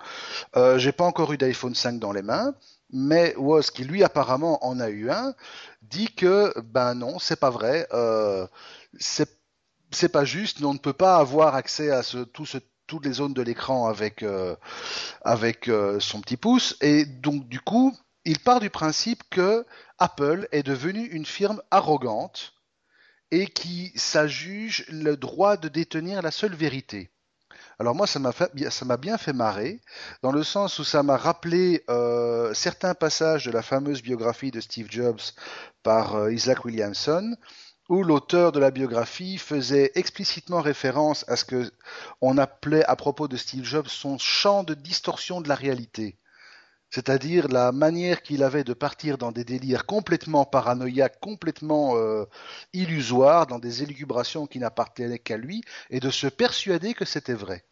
Euh, j'ai pas encore eu d'iPhone 5 dans les mains, mais Woz, qui lui apparemment en a eu un, dit que, ben non, c'est pas vrai, euh, c'est c'est pas juste, on ne peut pas avoir accès à ce, tout ce, toutes les zones de l'écran avec, euh, avec euh, son petit pouce. Et donc, du coup, il part du principe que Apple est devenue une firme arrogante et qui s'adjuge le droit de détenir la seule vérité. Alors moi, ça m'a ça m'a bien fait marrer, dans le sens où ça m'a rappelé euh, certains passages de la fameuse biographie de Steve Jobs par euh, Isaac Williamson, où l'auteur de la biographie faisait explicitement référence à ce que on appelait à propos de Steve Jobs son champ de distorsion de la réalité. C'est-à-dire la manière qu'il avait de partir dans des délires complètement paranoïaques, complètement euh, illusoires, dans des élucubrations qui n'appartenaient qu'à lui, et de se persuader que c'était vrai.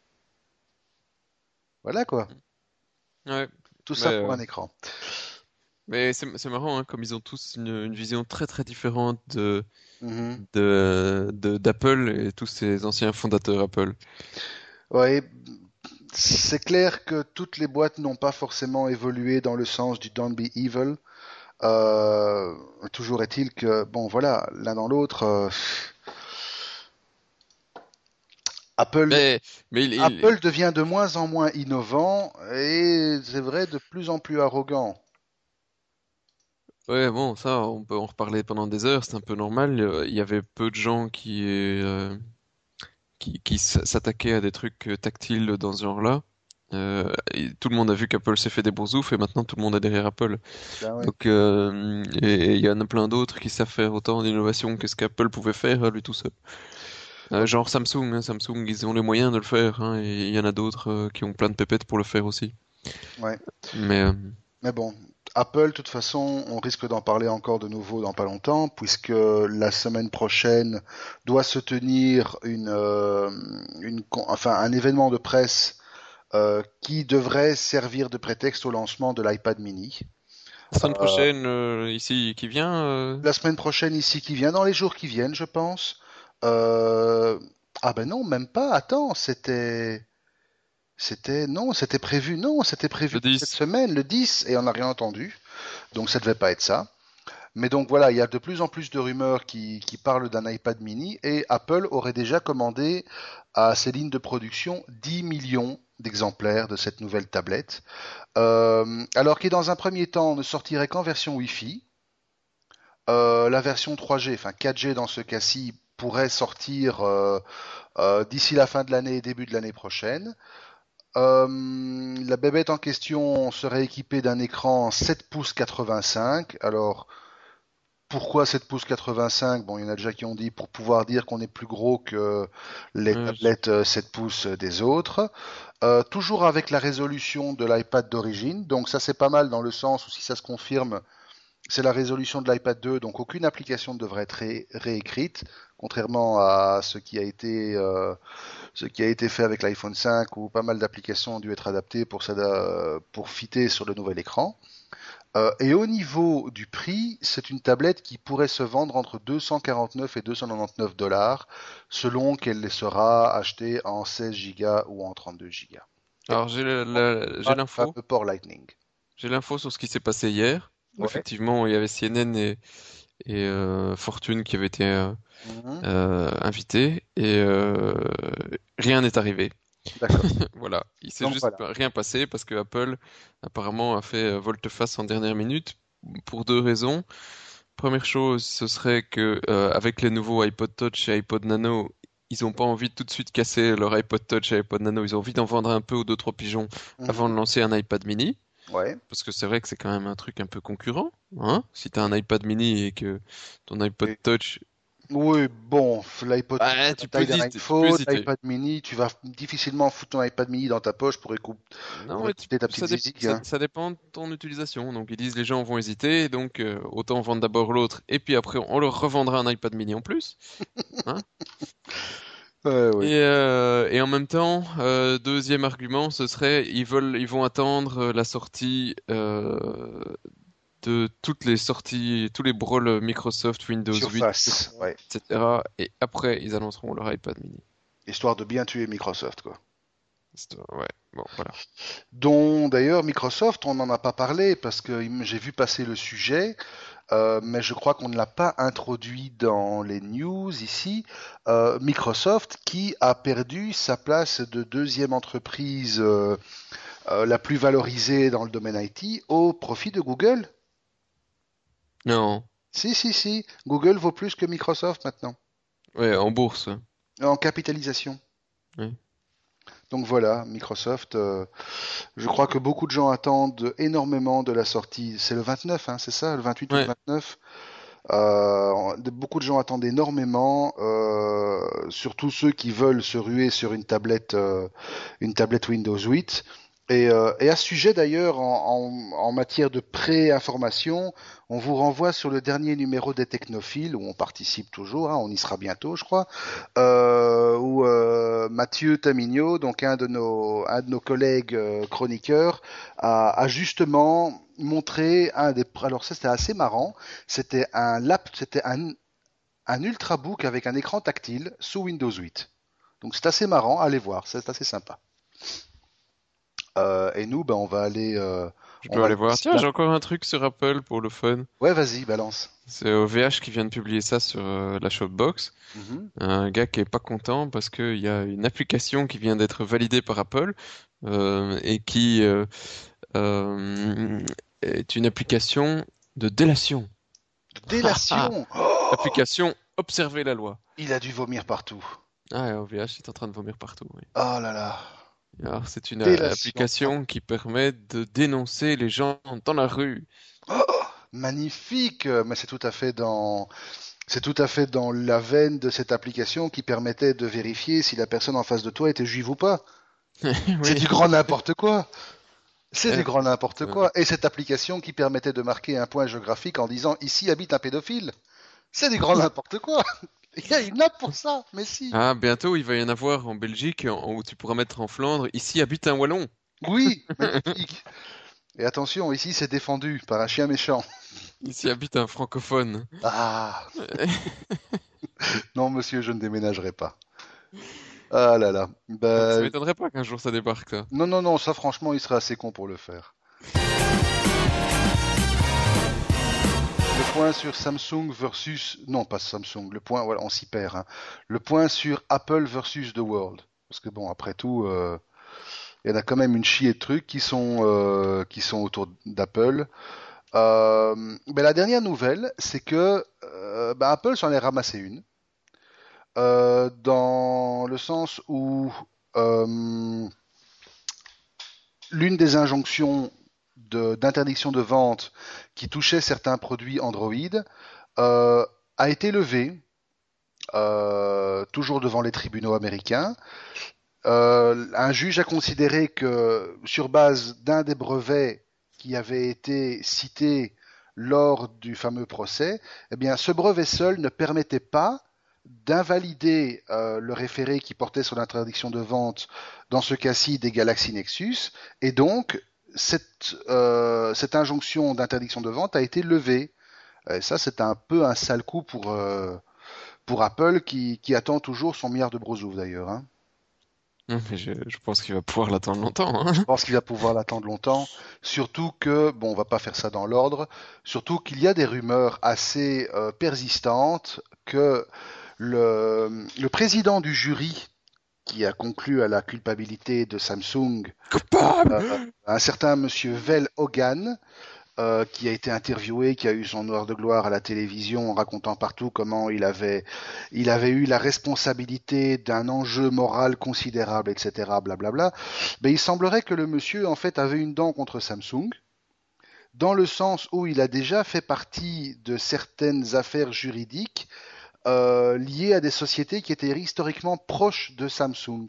Voilà quoi. Ouais. Tout ça pour euh, un écran. Mais c'est marrant, hein, comme ils ont tous une, une vision très très différente de, Mhm. de, de- d'Apple et tous ces anciens fondateurs Apple. Ouais, c'est clair que toutes les boîtes n'ont pas forcément évolué dans le sens du Don't be evil. Euh, toujours est-il que, bon, voilà, l'un dans l'autre, euh, Apple, Mais, mais il, il- Apple devient de moins en moins innovant et c'est vrai de plus en plus arrogant. Ouais, bon, ça, on peut en reparler pendant des heures, c'est un peu normal. Euh, Il y avait peu de gens qui, euh, qui, qui s- s'attaquaient à des trucs euh, tactiles dans ce genre-là. Euh, et tout le monde a vu qu'Apple s'est fait des bons oufs et maintenant tout le monde est derrière Apple. Ben ouais. Donc, euh, et et il y en a plein d'autres qui savent faire autant d'innovation que ce qu'Apple pouvait faire à lui tout seul. Euh, genre Samsung, hein, Samsung, ils ont les moyens de le faire, hein, et il y en a d'autres euh, qui ont plein de pépettes pour le faire aussi. Ouais. Mais euh, Mais bon, Apple, de toute façon, on risque d'en parler encore de nouveau dans pas longtemps, puisque la semaine prochaine doit se tenir une, euh, une, con- enfin, un événement de presse euh, qui devrait servir de prétexte au lancement de l'iPad mini. la semaine Euh, prochaine, euh, ici, qui vient, La semaine prochaine ici qui vient, dans les jours qui viennent, je pense. Ah ben non, même pas. Attends, c'était, c'était non, c'était prévu. Non, c'était prévu cette 10. semaine, le 10, et on n'a rien entendu. Donc ça devait pas être ça. Mais donc voilà, il y a de plus en plus de rumeurs qui, qui parlent d'un iPad mini et Apple aurait déjà commandé à ses lignes de production 10 millions d'exemplaires de cette nouvelle tablette. Euh, alors qui dans un premier temps ne sortirait qu'en version Wi-Fi. Euh, la version 3G, enfin 4G dans ce cas-ci, pourrait sortir euh, d'ici la fin de l'année et début de l'année prochaine. Euh, la bébête en question serait équipée d'un écran 7 pouces 85. Alors, pourquoi 7 pouces 85? Bon, il y en a déjà qui ont dit pour pouvoir dire qu'on est plus gros que les Euh, tablettes euh, 7 pouces des autres. Euh, toujours avec la résolution de l'iPad d'origine. Donc ça, c'est pas mal dans le sens où si ça se confirme, c'est la résolution de l'iPad 2, donc aucune application ne devrait être ré- réécrite, contrairement à ce qui a été, euh, ce qui a été fait avec l'iPhone 5, où pas mal d'applications ont dû être adaptées pour, pour fitter sur le nouvel écran. Euh, et au niveau du prix, c'est une tablette qui pourrait se vendre entre 249 et 299 dollars, selon qu'elle sera achetée en 16 Go ou en 32 Go. alors j'ai le- Pas le l'info, fameux port Lightning. j'ai l'info sur ce qui s'est passé hier. Ouais. effectivement, il y avait CNN et, et euh, Fortune qui avaient été euh, Mhm. euh, invités et euh, rien n'est arrivé. (laughs) Voilà, il s'est juste voilà. rien passé parce que Apple apparemment a fait euh, volte-face en dernière minute pour deux raisons. Première chose, ce serait que euh, avec les nouveaux iPod Touch et iPod Nano, ils n'ont pas envie de tout de suite casser leur iPod Touch et iPod Nano. Ils ont envie d'en vendre un peu aux deux trois pigeons avant Mhm. de lancer un iPad mini. Ouais. Parce que c'est vrai que c'est quand même un truc un peu concurrent, hein? Si t'as un iPad mini et que ton iPod Touch, Oui, bon, l'iPod, bah, tu peux l'iPad mini, tu vas difficilement foutre ton iPad mini dans ta poche pour, écouter ta ça, petite ça, hein. ça dépend de ton utilisation. Donc ils disent les gens vont hésiter, donc euh, autant vendre d'abord l'autre et puis après on leur revendra un iPad mini en plus. (laughs) Hein? Et, euh, et en même temps, euh, deuxième argument, ce serait ils veulent, ils vont attendre la sortie de toutes les sorties, tous les brawls Microsoft, Windows 8, Surface, ouais. etc. Et après ils annonceront leur iPad mini. Histoire de bien tuer Microsoft, quoi. Ouais, bon voilà. Dont d'ailleurs Microsoft, on n'en a pas parlé parce que j'ai vu passer le sujet, euh, mais je crois qu'on ne l'a pas introduit dans les news ici. Euh, Microsoft qui a perdu sa place de deuxième entreprise euh, la plus valorisée dans le domaine IT au profit de Google. Non, Si, si, si. Google vaut plus que Microsoft maintenant, ouais, en bourse. en capitalisation. Oui. Donc voilà, Microsoft, euh, je crois que beaucoup de gens attendent énormément de la sortie. C'est le 29, hein, c'est ça, le 28 ou le Ouais. 29. Euh, beaucoup de gens attendent énormément, euh, surtout ceux qui veulent se ruer sur une tablette, euh, une tablette Windows 8. Et, euh, et à ce sujet d'ailleurs, en, en- en matière de pré-information, on vous renvoie sur le dernier numéro des Technophiles, où on participe toujours, hein, on y sera bientôt je crois, euh, où euh, Mathieu Tamigno, donc un de nos, un de nos collègues euh, chroniqueurs, a, a justement montré un des. Alors ça c'était assez marrant. C'était un lap, c'était un, un ultrabook avec un écran tactile sous Windows 8. Donc c'est assez marrant, allez voir, c'est assez sympa. Euh, et nous, ben, on va aller. euh, Je peux va- aller voir. Tiens, j'ai encore un truc sur Apple pour le fun. Ouais, vas-y, balance. C'est OVH qui vient de publier ça sur euh, la Shopbox. Mhm. Un gars qui est pas content parce qu'il y a une application qui vient d'être validée par Apple euh, et qui est une application de délation. Délation Oh (laughs) Application Observer la loi. Il a dû vomir partout. Ah, OVH est en train de vomir partout. oui. Oh là là. Alors, c'est une Délation. application qui permet de dénoncer les gens dans la rue. Magnifique, mais c'est tout à fait dans. C'est tout à fait dans la veine de cette application qui permettait de vérifier si la personne en face de toi était juive ou pas. (laughs) C'est du grand n'importe quoi. C'est Ouais. du grand n'importe Ouais. quoi. Et cette application qui permettait de marquer un point géographique en disant ici habite un pédophile. C'est du grand (laughs) n'importe quoi. Il y a une app pour ça, mais si. Ah, bientôt, il va y en avoir en Belgique en- où tu pourras mettre en Flandre. Ici habite un Wallon. Oui, (laughs) magnifique. Et attention, ici c'est défendu par un chien méchant. Ici habite un francophone. Ah. (laughs) non, monsieur, je ne déménagerai pas. Ah là là. Bah, Ça m'étonnerait pas qu'un jour ça débarque, ça. non, non, non, ça franchement, il serait assez con pour le faire. Point sur Samsung versus... Non, pas Samsung, le point, voilà, on s'y perd. hein. Le point sur Apple versus The World. Parce que bon, après tout, euh, il y en a quand même une chier de trucs qui sont, euh, qui sont autour d'Apple. Euh, ben, la dernière nouvelle, c'est que ben, Apple s'en est ramassé une. Dans le sens où l'une des injonctions d'interdiction de, vente qui touchait certains produits Android euh, a été levée, euh, toujours devant les tribunaux américains. Euh, un juge a considéré que sur base d'un des brevets qui avait été cité lors du fameux procès, eh bien, ce brevet seul ne permettait pas d'invalider le référé qui portait sur l'interdiction de vente, dans ce cas-ci des Galaxy Nexus, et donc cette, euh, cette injonction d'interdiction de vente a été levée. Et ça, c'est un peu un sale coup pour, euh, pour Apple qui, qui attend toujours son milliard de brosouf d'ailleurs. hein. Je, je pense qu'il va pouvoir l'attendre longtemps. hein. Je pense qu'il va pouvoir l'attendre longtemps. Surtout que, bon, on va pas faire ça dans l'ordre, surtout qu'il y a des rumeurs assez euh, persistantes que le, le président du jury qui a conclu à la culpabilité de Samsung, Coupable! euh, un certain monsieur Vel Hogan, euh, qui a été interviewé, qui a eu son heure de gloire à la télévision en racontant partout comment il avait, il avait eu la responsabilité d'un enjeu moral considérable, etc. Blablabla. Mais il semblerait que le monsieur, en fait, avait une dent contre Samsung, dans le sens où il a déjà fait partie de certaines affaires juridiques euh, à des sociétés qui étaient historiquement proches de Samsung.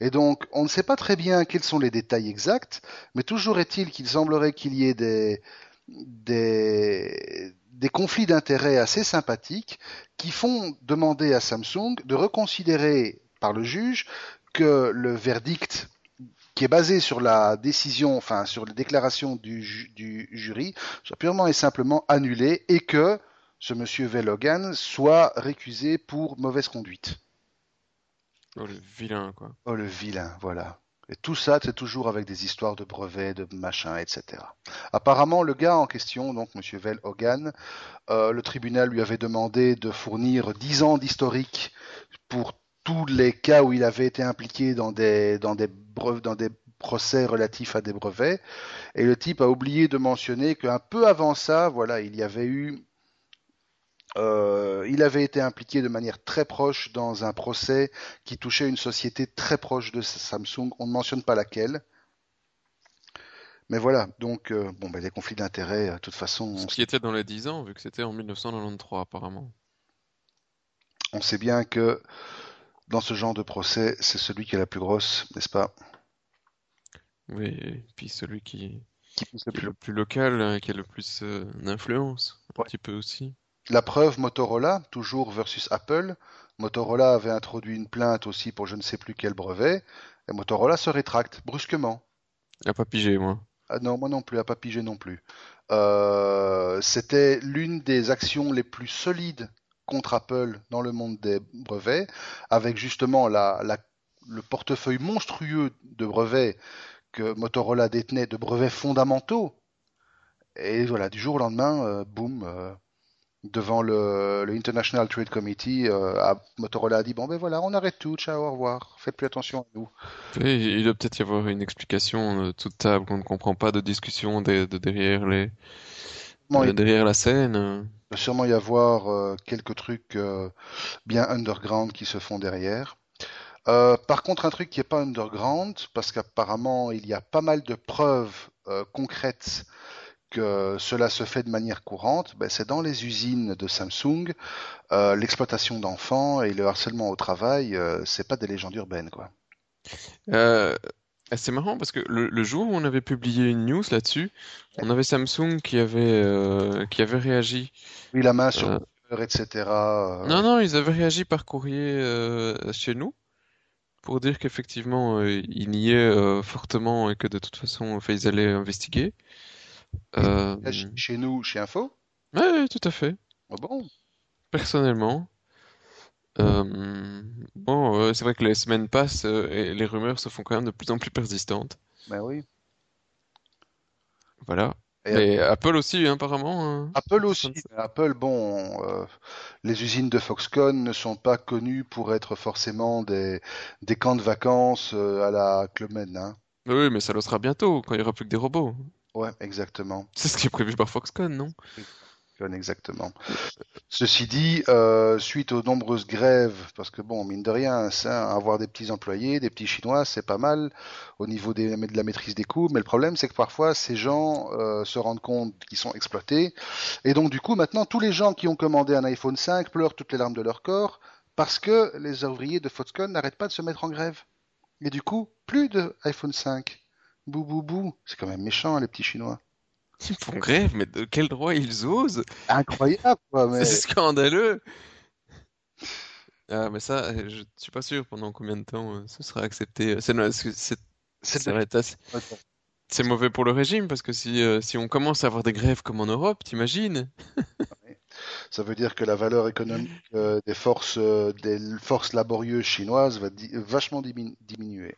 Et donc, on ne sait pas très bien quels sont les détails exacts, mais toujours est-il qu'il semblerait qu'il y ait des, conflits d'intérêts assez sympathiques qui font demander à Samsung de reconsidérer par le juge que le verdict qui est basé sur la décision, enfin sur les déclarations du, du jury, soit purement et simplement annulé et que ce monsieur Velogan soit récusé pour mauvaise conduite. Oh, le vilain, quoi. Oh le vilain, voilà. Et tout ça, c'est toujours avec des histoires de brevets, de machins, etc. Apparemment, le gars en question, donc Monsieur Vel Hogan, euh, le tribunal lui avait demandé de fournir 10 ans d'historique pour tous les cas où il avait été impliqué dans des, dans des, dans des procès relatifs à des brevets. Et le type a oublié de mentionner qu'un peu avant ça, voilà, il y avait eu euh, il avait été impliqué de manière très proche dans un procès qui touchait une société très proche de Samsung. On ne mentionne pas laquelle. Mais voilà, donc euh, bon, ben, les conflits d'intérêts, euh, de toute façon, on, Ce qui était dans les 10 ans, vu que c'était en 1993, apparemment. on sait bien que dans ce genre de procès, c'est celui qui a la plus grosse, n'est-ce pas? Oui, et puis celui qui, est le plus local, hein, qui a le plus euh, d'influence, un Ouais. petit peu aussi. La preuve, Motorola, toujours versus Apple. Motorola avait introduit une plainte aussi pour je ne sais plus quel brevet, et Motorola se rétracte brusquement. Il a pas pigé, moi. Ah non, moi non plus, à pas pigé non plus. Euh, c'était l'une des actions les plus solides contre Apple dans le monde des brevets, avec justement la, la- le portefeuille monstrueux de brevets que Motorola détenait, de brevets fondamentaux. Et voilà, du jour au lendemain, euh, boum, euh, devant le, le International Trade Committee, euh, à- Motorola a dit, bon ben voilà, on arrête tout, ciao, au revoir, faites plus attention à nous. Il doit peut-être y avoir une explication euh, toute table qu'on ne comprend pas de discussion de, de derrière les Bon, il derrière la scène. euh. va sûrement y avoir euh, quelques trucs euh, bien underground qui se font derrière. Par contre, un truc qui n'est pas underground, parce qu'apparemment il y a pas mal de preuves concrètes que cela se fait de manière courante, ben, c'est dans les usines de Samsung, euh, l'exploitation d'enfants et le harcèlement au travail, euh, c'est pas des légendes urbaines, quoi. Euh, c'est marrant parce que le, le jour où on avait publié une news là-dessus, on avait Samsung qui avait euh, qui avait réagi. Oui, la main sur Euh, etc. euh, non, non, ils avaient réagi par courrier euh, chez nous pour dire qu'effectivement euh, ils niaient euh, fortement et que de toute façon, ils allaient investiguer. Euh, chez nous, chez Info. ouais, tout à fait. Oh bon, Personnellement. Euh, bon, euh, c'est vrai que les semaines passent et les rumeurs se font quand même de plus en plus persistantes. ben oui. Voilà. Et Apple aussi, hein, apparemment. hein. Apple aussi. Apple, bon, euh, les usines de Foxconn ne sont pas connues pour être forcément des, des camps de vacances euh, à la Club Med, hein. Oui, mais ça le sera bientôt, quand il n'y aura plus que des robots. Ouais, exactement. C'est ce qui est prévu par Foxconn, non? Foxconn, Exactement. Ceci dit, euh, suite aux nombreuses grèves, parce que bon, mine de rien, ça, avoir des petits employés, des petits Chinois, c'est pas mal au niveau des- de la maîtrise des coûts, mais le problème, c'est que parfois, ces gens euh, se rendent compte qu'ils sont exploités, et donc du coup, maintenant, tous les gens qui ont commandé un iPhone 5 pleurent toutes les larmes de leur corps, parce que les ouvriers de Foxconn n'arrêtent pas de se mettre en grève. Et du coup, plus de iPhone 5. Bou bou bou, c'est quand même méchant, les petits Chinois. Ils font grève, mais de quel droit ils osent? Incroyable, quoi, mais... C'est scandaleux! Ah, mais ça, je suis pas sûr pendant combien de temps euh, ce sera accepté. C'est mauvais pour le régime, parce que si, euh, si on commence à avoir des grèves comme en Europe, t'imagines? Ça veut dire que la valeur économique euh, des forces, des forces laborieuses chinoises va di- vachement dimin- diminuer.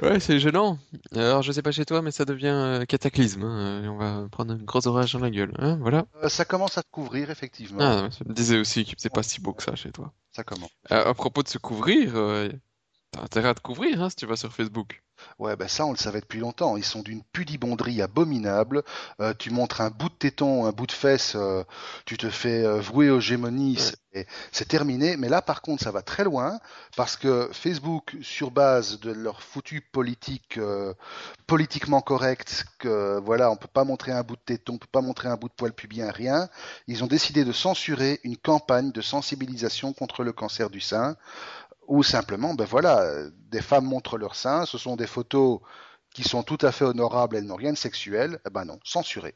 Ouais, c'est gênant. Alors, je sais pas chez toi, mais ça devient euh, cataclysme. hein, et On va prendre un gros orage dans la gueule. Hein, voilà. Euh, ça commence à se couvrir, effectivement. Ah, je me disais aussi qu'il faisait pas si beau que ça chez toi. Ça commence. Euh, à propos de se couvrir, euh, t'as intérêt à te couvrir hein, si tu vas sur Facebook. Ouais, ben ça, on le savait depuis longtemps. Ils sont d'une pudibonderie abominable. Euh, tu montres un bout de téton, un bout de fesse, euh, tu te fais euh, vouer aux gémonies, c'est c'est terminé. Mais là, par contre, ça va très loin parce que Facebook, sur base de leur foutu politique politiquement correct, que voilà, on peut pas montrer un bout de téton, on peut pas montrer un bout de poil pubien, rien. Ils ont décidé de censurer une campagne de sensibilisation contre le cancer du sein ou simplement, ben voilà, des femmes montrent leur sein, ce sont des photos qui sont tout à fait honorables, elles n'ont rien de sexuel, eh ben non, censuré.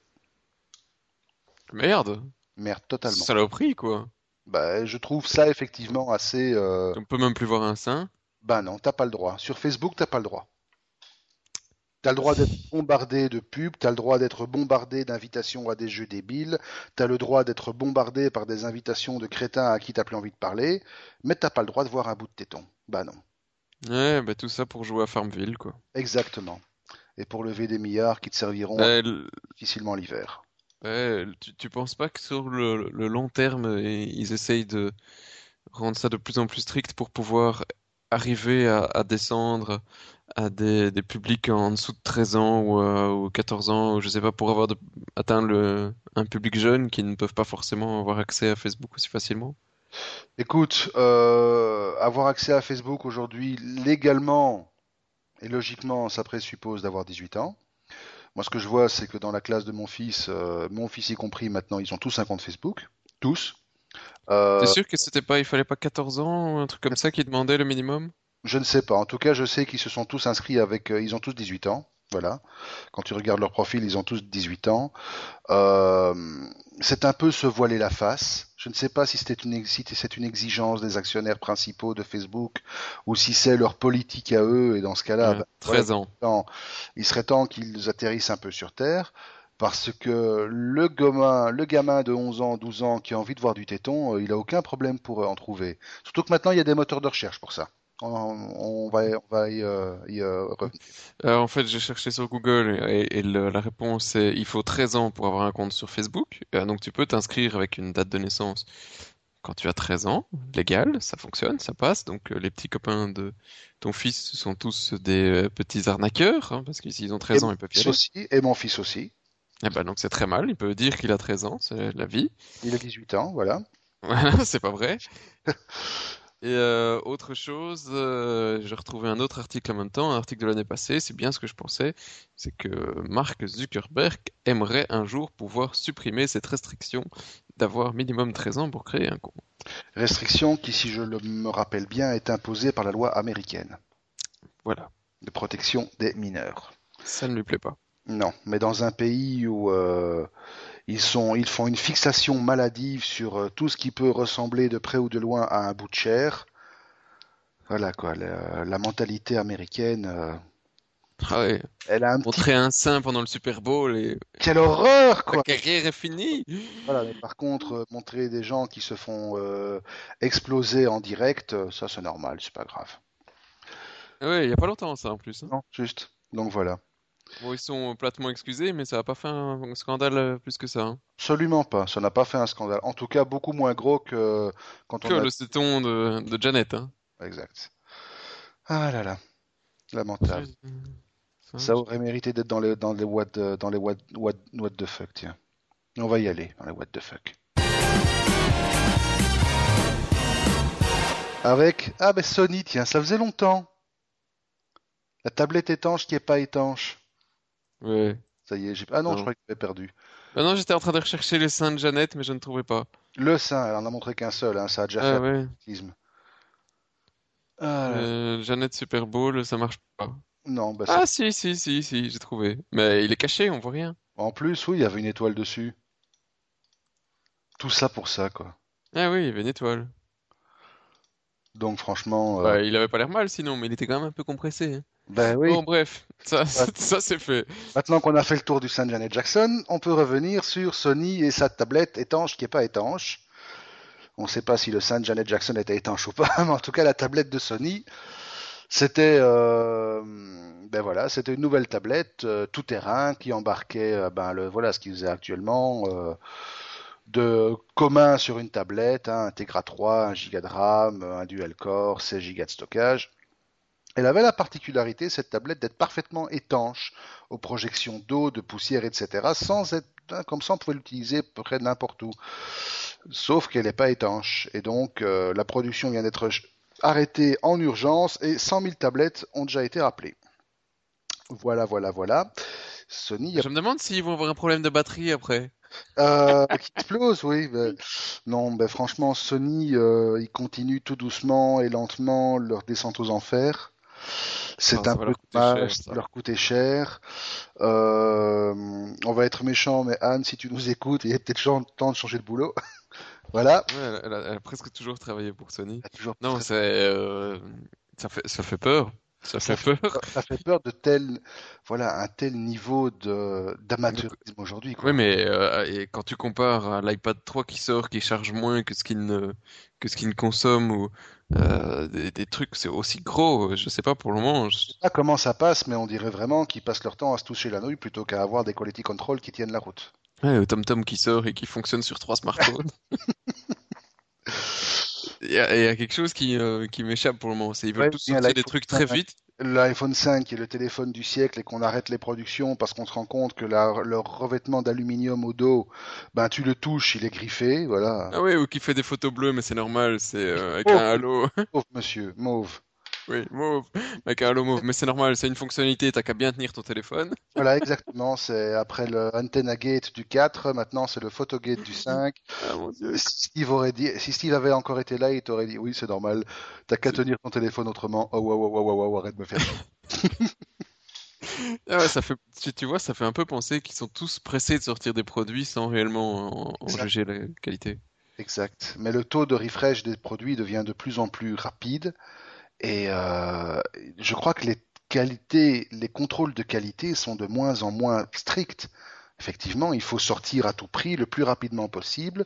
Merde, Merde, totalement. saloperie quoi. Ben, je trouve ça effectivement assez... euh, On peut même plus voir un sein. Ben non, t'as pas le droit. Sur Facebook, t'as pas le droit. T'as le droit d'être bombardé de pubs, t'as le droit d'être bombardé d'invitations à des jeux débiles, t'as le droit d'être bombardé par des invitations de crétins à qui t'as plus envie de parler, mais t'as pas le droit de voir un bout de téton. Ben non. Ouais, bah tout ça pour jouer à Farmville quoi. Exactement. Et pour lever des milliards qui te serviront Bah, difficilement l'hiver. ouais, tu, tu penses pas que sur le, le long terme, ils essayent de rendre ça de plus en plus strict pour pouvoir arriver à, à descendre à des, des publics en dessous de 13 ans ou, euh, ou 14 ans, ou je sais pas, pour avoir de, atteindre le, un public jeune qui ne peuvent pas forcément avoir accès à Facebook aussi facilement. Écoute, euh, avoir accès à Facebook aujourd'hui légalement et logiquement, ça présuppose d'avoir 18 ans. Moi, ce que je vois, c'est que dans la classe de mon fils, euh, mon fils y compris, maintenant, ils ont tous un compte Facebook. Tous. Euh, T'es sûr que c'était pas, il fallait pas 14 ans ou un truc comme ça qui demandait le minimum? Je ne sais pas. En tout cas, je sais qu'ils se sont tous inscrits avec. euh, ils ont tous 18 ans. Voilà. Quand tu regardes leur profil, ils ont tous 18 ans. Euh, c'est un peu se voiler la face. Je ne sais pas si c'était une, si c'est une exigence des actionnaires principaux de Facebook ou si c'est leur politique à eux. Et dans ce cas-là, Ouais, bah, 13 voilà, ans. temps- il serait temps qu'ils atterrissent un peu sur Terre. Parce que le gamin, le gamin de 11 ans, 12 ans qui a envie de voir du téton, euh, il a aucun problème pour en trouver. Surtout que maintenant, il y a des moteurs de recherche pour ça. On, va, on va y, euh, y, euh, revenir. Euh, en fait, j'ai cherché sur Google et, et le- la réponse est il faut 13 ans pour avoir un compte sur Facebook. Euh, donc tu peux t'inscrire avec une date de naissance quand tu as 13 ans, légal, ça fonctionne, ça passe. Donc les petits copains de ton fils sont tous des petits arnaqueurs, hein, parce que s'ils ont 13 Et ans, ils peuvent y fils aller. aussi, et mon fils aussi. Eh ben, donc c'est très mal, il peut dire qu'il a 13 ans, c'est la vie. Il a 18 ans, voilà. Voilà, (laughs) c'est pas vrai. (laughs) Et euh, autre chose, euh, j'ai retrouvé un autre article en même temps, un article de l'année passée, c'est bien ce que je pensais, c'est que Mark Zuckerberg aimerait un jour pouvoir supprimer cette restriction d'avoir minimum 13 ans pour créer un compte. Restriction qui, si je le- me rappelle bien, est imposée par la loi américaine Voilà, de protection des mineurs. ça ne lui plaît pas. Non, mais dans un pays où euh, ils sont, ils font une fixation maladive sur euh, tout ce qui peut ressembler de près ou de loin à un bout de chair. Voilà quoi, la, la mentalité américaine, euh, Ah ouais, elle a un petit. montrer un sein pendant le Super Bowl et Quelle horreur la quoi! carrière est finie. Voilà, mais par contre, euh, montrer des gens qui se font euh, exploser en direct, ça c'est normal, c'est pas grave. Ouais, il y a pas longtemps ça en plus. hein. Non, juste. Donc voilà. Bon, ils sont platement excusés, mais ça a pas fait un scandale euh, plus que ça. hein. Absolument pas. Ça n'a pas fait un scandale. En tout cas, beaucoup moins gros que quand Que on a. le téton de, de Janet. Hein. Exact. Ah là là. Lamentable. Ça, Ça aurait mérité d'être dans les dans les what dans les what, what, what the fuck, tiens. On va y aller dans les what the fuck. Avec ah ben Sony, tiens, ça faisait longtemps. La tablette étanche qui est pas étanche. Ouais. Ça y est, j'ai ah non, Non. je crois que j'avais perdu. Bah non, j'étais en train de rechercher les seins de Jeannette, mais je ne trouvais pas. Le sein, elle en a montré qu'un seul, hein, ça a déjà Ah fait ouais. un. Ah. Euh, Jeannette Super Bowl, ça marche pas. Non, bah, ça- Ah si, si, si, si, j'ai trouvé. Mais il est caché, on voit rien. en plus, oui, il y avait une étoile dessus. Tout ça pour ça, quoi. Ah oui, il y avait une étoile. Donc franchement, euh, Bah, il avait pas l'air mal sinon, mais il était quand même un peu compressé. hein. Ben oui. Bon, bref, ça, (laughs) ça c'est fait. Maintenant qu'on a fait le tour du Saint Janet Jackson, on peut revenir sur Sony et sa tablette étanche qui est pas étanche. On ne sait pas si le Saint Janet Jackson était étanche ou pas, (laughs) mais en tout cas la tablette de Sony, c'était euh, ben voilà, c'était une nouvelle tablette euh, tout terrain qui embarquait euh, ben le voilà ce qu'ils faisaient actuellement de commun sur une tablette, hein, un Tegra 3, 1 Go de RAM, un dual core, 16 Go de stockage. Elle avait la particularité, cette tablette, d'être parfaitement étanche aux projections d'eau, de poussière, etc. Sans être, hein, comme ça, on pouvait l'utiliser près de n'importe où. Sauf qu'elle n'est pas étanche. Et donc, euh, la production vient d'être arrêtée en urgence et 100 000 tablettes ont déjà été rappelées. Voilà, voilà, voilà. Sony a Je me demande s'ils vont avoir un problème de batterie après. euh, qui (laughs) explose, oui. ben, non, ben, franchement, Sony, euh, ils continuent tout doucement et lentement leur descente aux enfers. C'est un peu dommage, ça leur coûtait cher. Euh, on va être méchant, mais Anne, si tu nous écoutes, il est peut-être temps de changer de boulot. (laughs) voilà. Ouais, elle, elle a, elle a presque toujours travaillé pour Sony. Non, c'est, euh, ça fait, ça fait peur. Ça fait fait peur. ça fait peur de tel, voilà, un tel niveau de d'amateurisme aujourd'hui. Oui, mais euh, et quand tu compares à l'iPad 3 qui sort, qui charge moins que ce qu'il ne, que ce qu'il ne consomme ou euh, des, des trucs, c'est aussi gros. Je sais pas pour le moment. je- Je sais pas comment ça passe, mais on dirait vraiment qu'ils passent leur temps à se toucher la nouille plutôt qu'à avoir des quality control qui tiennent la route. Ouais, le TomTom qui sort et qui fonctionne sur trois smartphones. (laughs) (laughs) Il y, a il y a quelque chose qui, euh, qui m'échappe pour le moment. C'est ils veulent Ouais, tous sortir des trucs très 5. vite. L'iPhone 5 qui est le téléphone du siècle et qu'on arrête les productions parce qu'on se rend compte que la- leur revêtement d'aluminium au dos, ben tu le touches, il est griffé, voilà. Ah ouais, ou qui fait des photos bleues, mais c'est normal. C'est euh, avec Oh. un halo. Mauve, monsieur, mauve. Oui, un halo mauve. Mais c'est normal. C'est une fonctionnalité. T'as qu'à bien tenir ton téléphone. Voilà, exactement. C'est après le Antenna Gate du 4, maintenant c'est le Photogate du 5. Ah mon dieu. Si Steve aurait dit, si Steve avait encore été là, il t'aurait dit, oui, c'est normal. T'as qu'à tenir ton téléphone autrement. Oh, wow, wow, wow, wow, arrête de me faire. Ah ouais, ça fait, tu, tu vois, ça fait un peu penser qu'ils sont tous pressés de sortir des produits sans réellement en, en juger la qualité. Exact. Mais le taux de refresh des produits devient de plus en plus rapide et euh, je crois que les qualités, les contrôles de qualité sont de moins en moins stricts. Effectivement, il faut sortir à tout prix le plus rapidement possible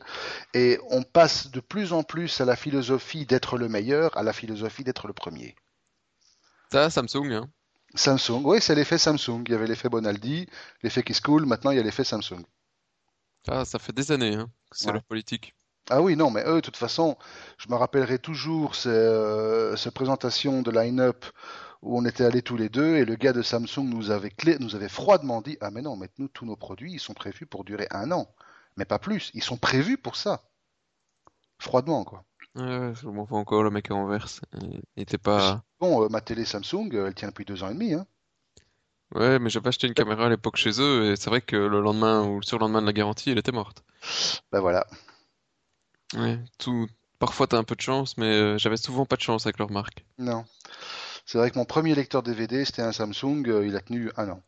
et on passe de plus en plus à la philosophie d'être le meilleur, à la philosophie d'être le premier. Ça, Samsung, hein. Samsung, oui, c'est l'effet Samsung. Il y avait l'effet Bonaldi, l'effet Kiss Cool, maintenant il y a l'effet Samsung. Ça, ça fait des années, hein, que c'est Ouais. leur politique. Ah oui, non, mais eux, de toute façon, je me rappellerai toujours ces, euh, ces présentations de line-up où on était allés tous les deux et le gars de Samsung nous avait, clé- nous avait froidement dit, ah mais non, mais nous, tous nos produits, ils sont prévus pour durer un an, mais pas plus, ils sont prévus pour ça. Froidement, quoi. Ouais, je m'en fous encore, le mec en verse. Il était pas. Bon, euh, ma télé Samsung, euh, elle tient depuis deux ans et demi, hein. Ouais, mais j'avais acheté une caméra à l'époque chez eux et c'est vrai que le lendemain ou le surlendemain de la garantie, elle était morte. Ben voilà. Ouais, tout. Parfois t'as un peu de chance, mais euh, j'avais souvent pas de chance avec leur marque. Non. C'est vrai que mon premier lecteur DVD, c'était un Samsung, euh, il a tenu un an.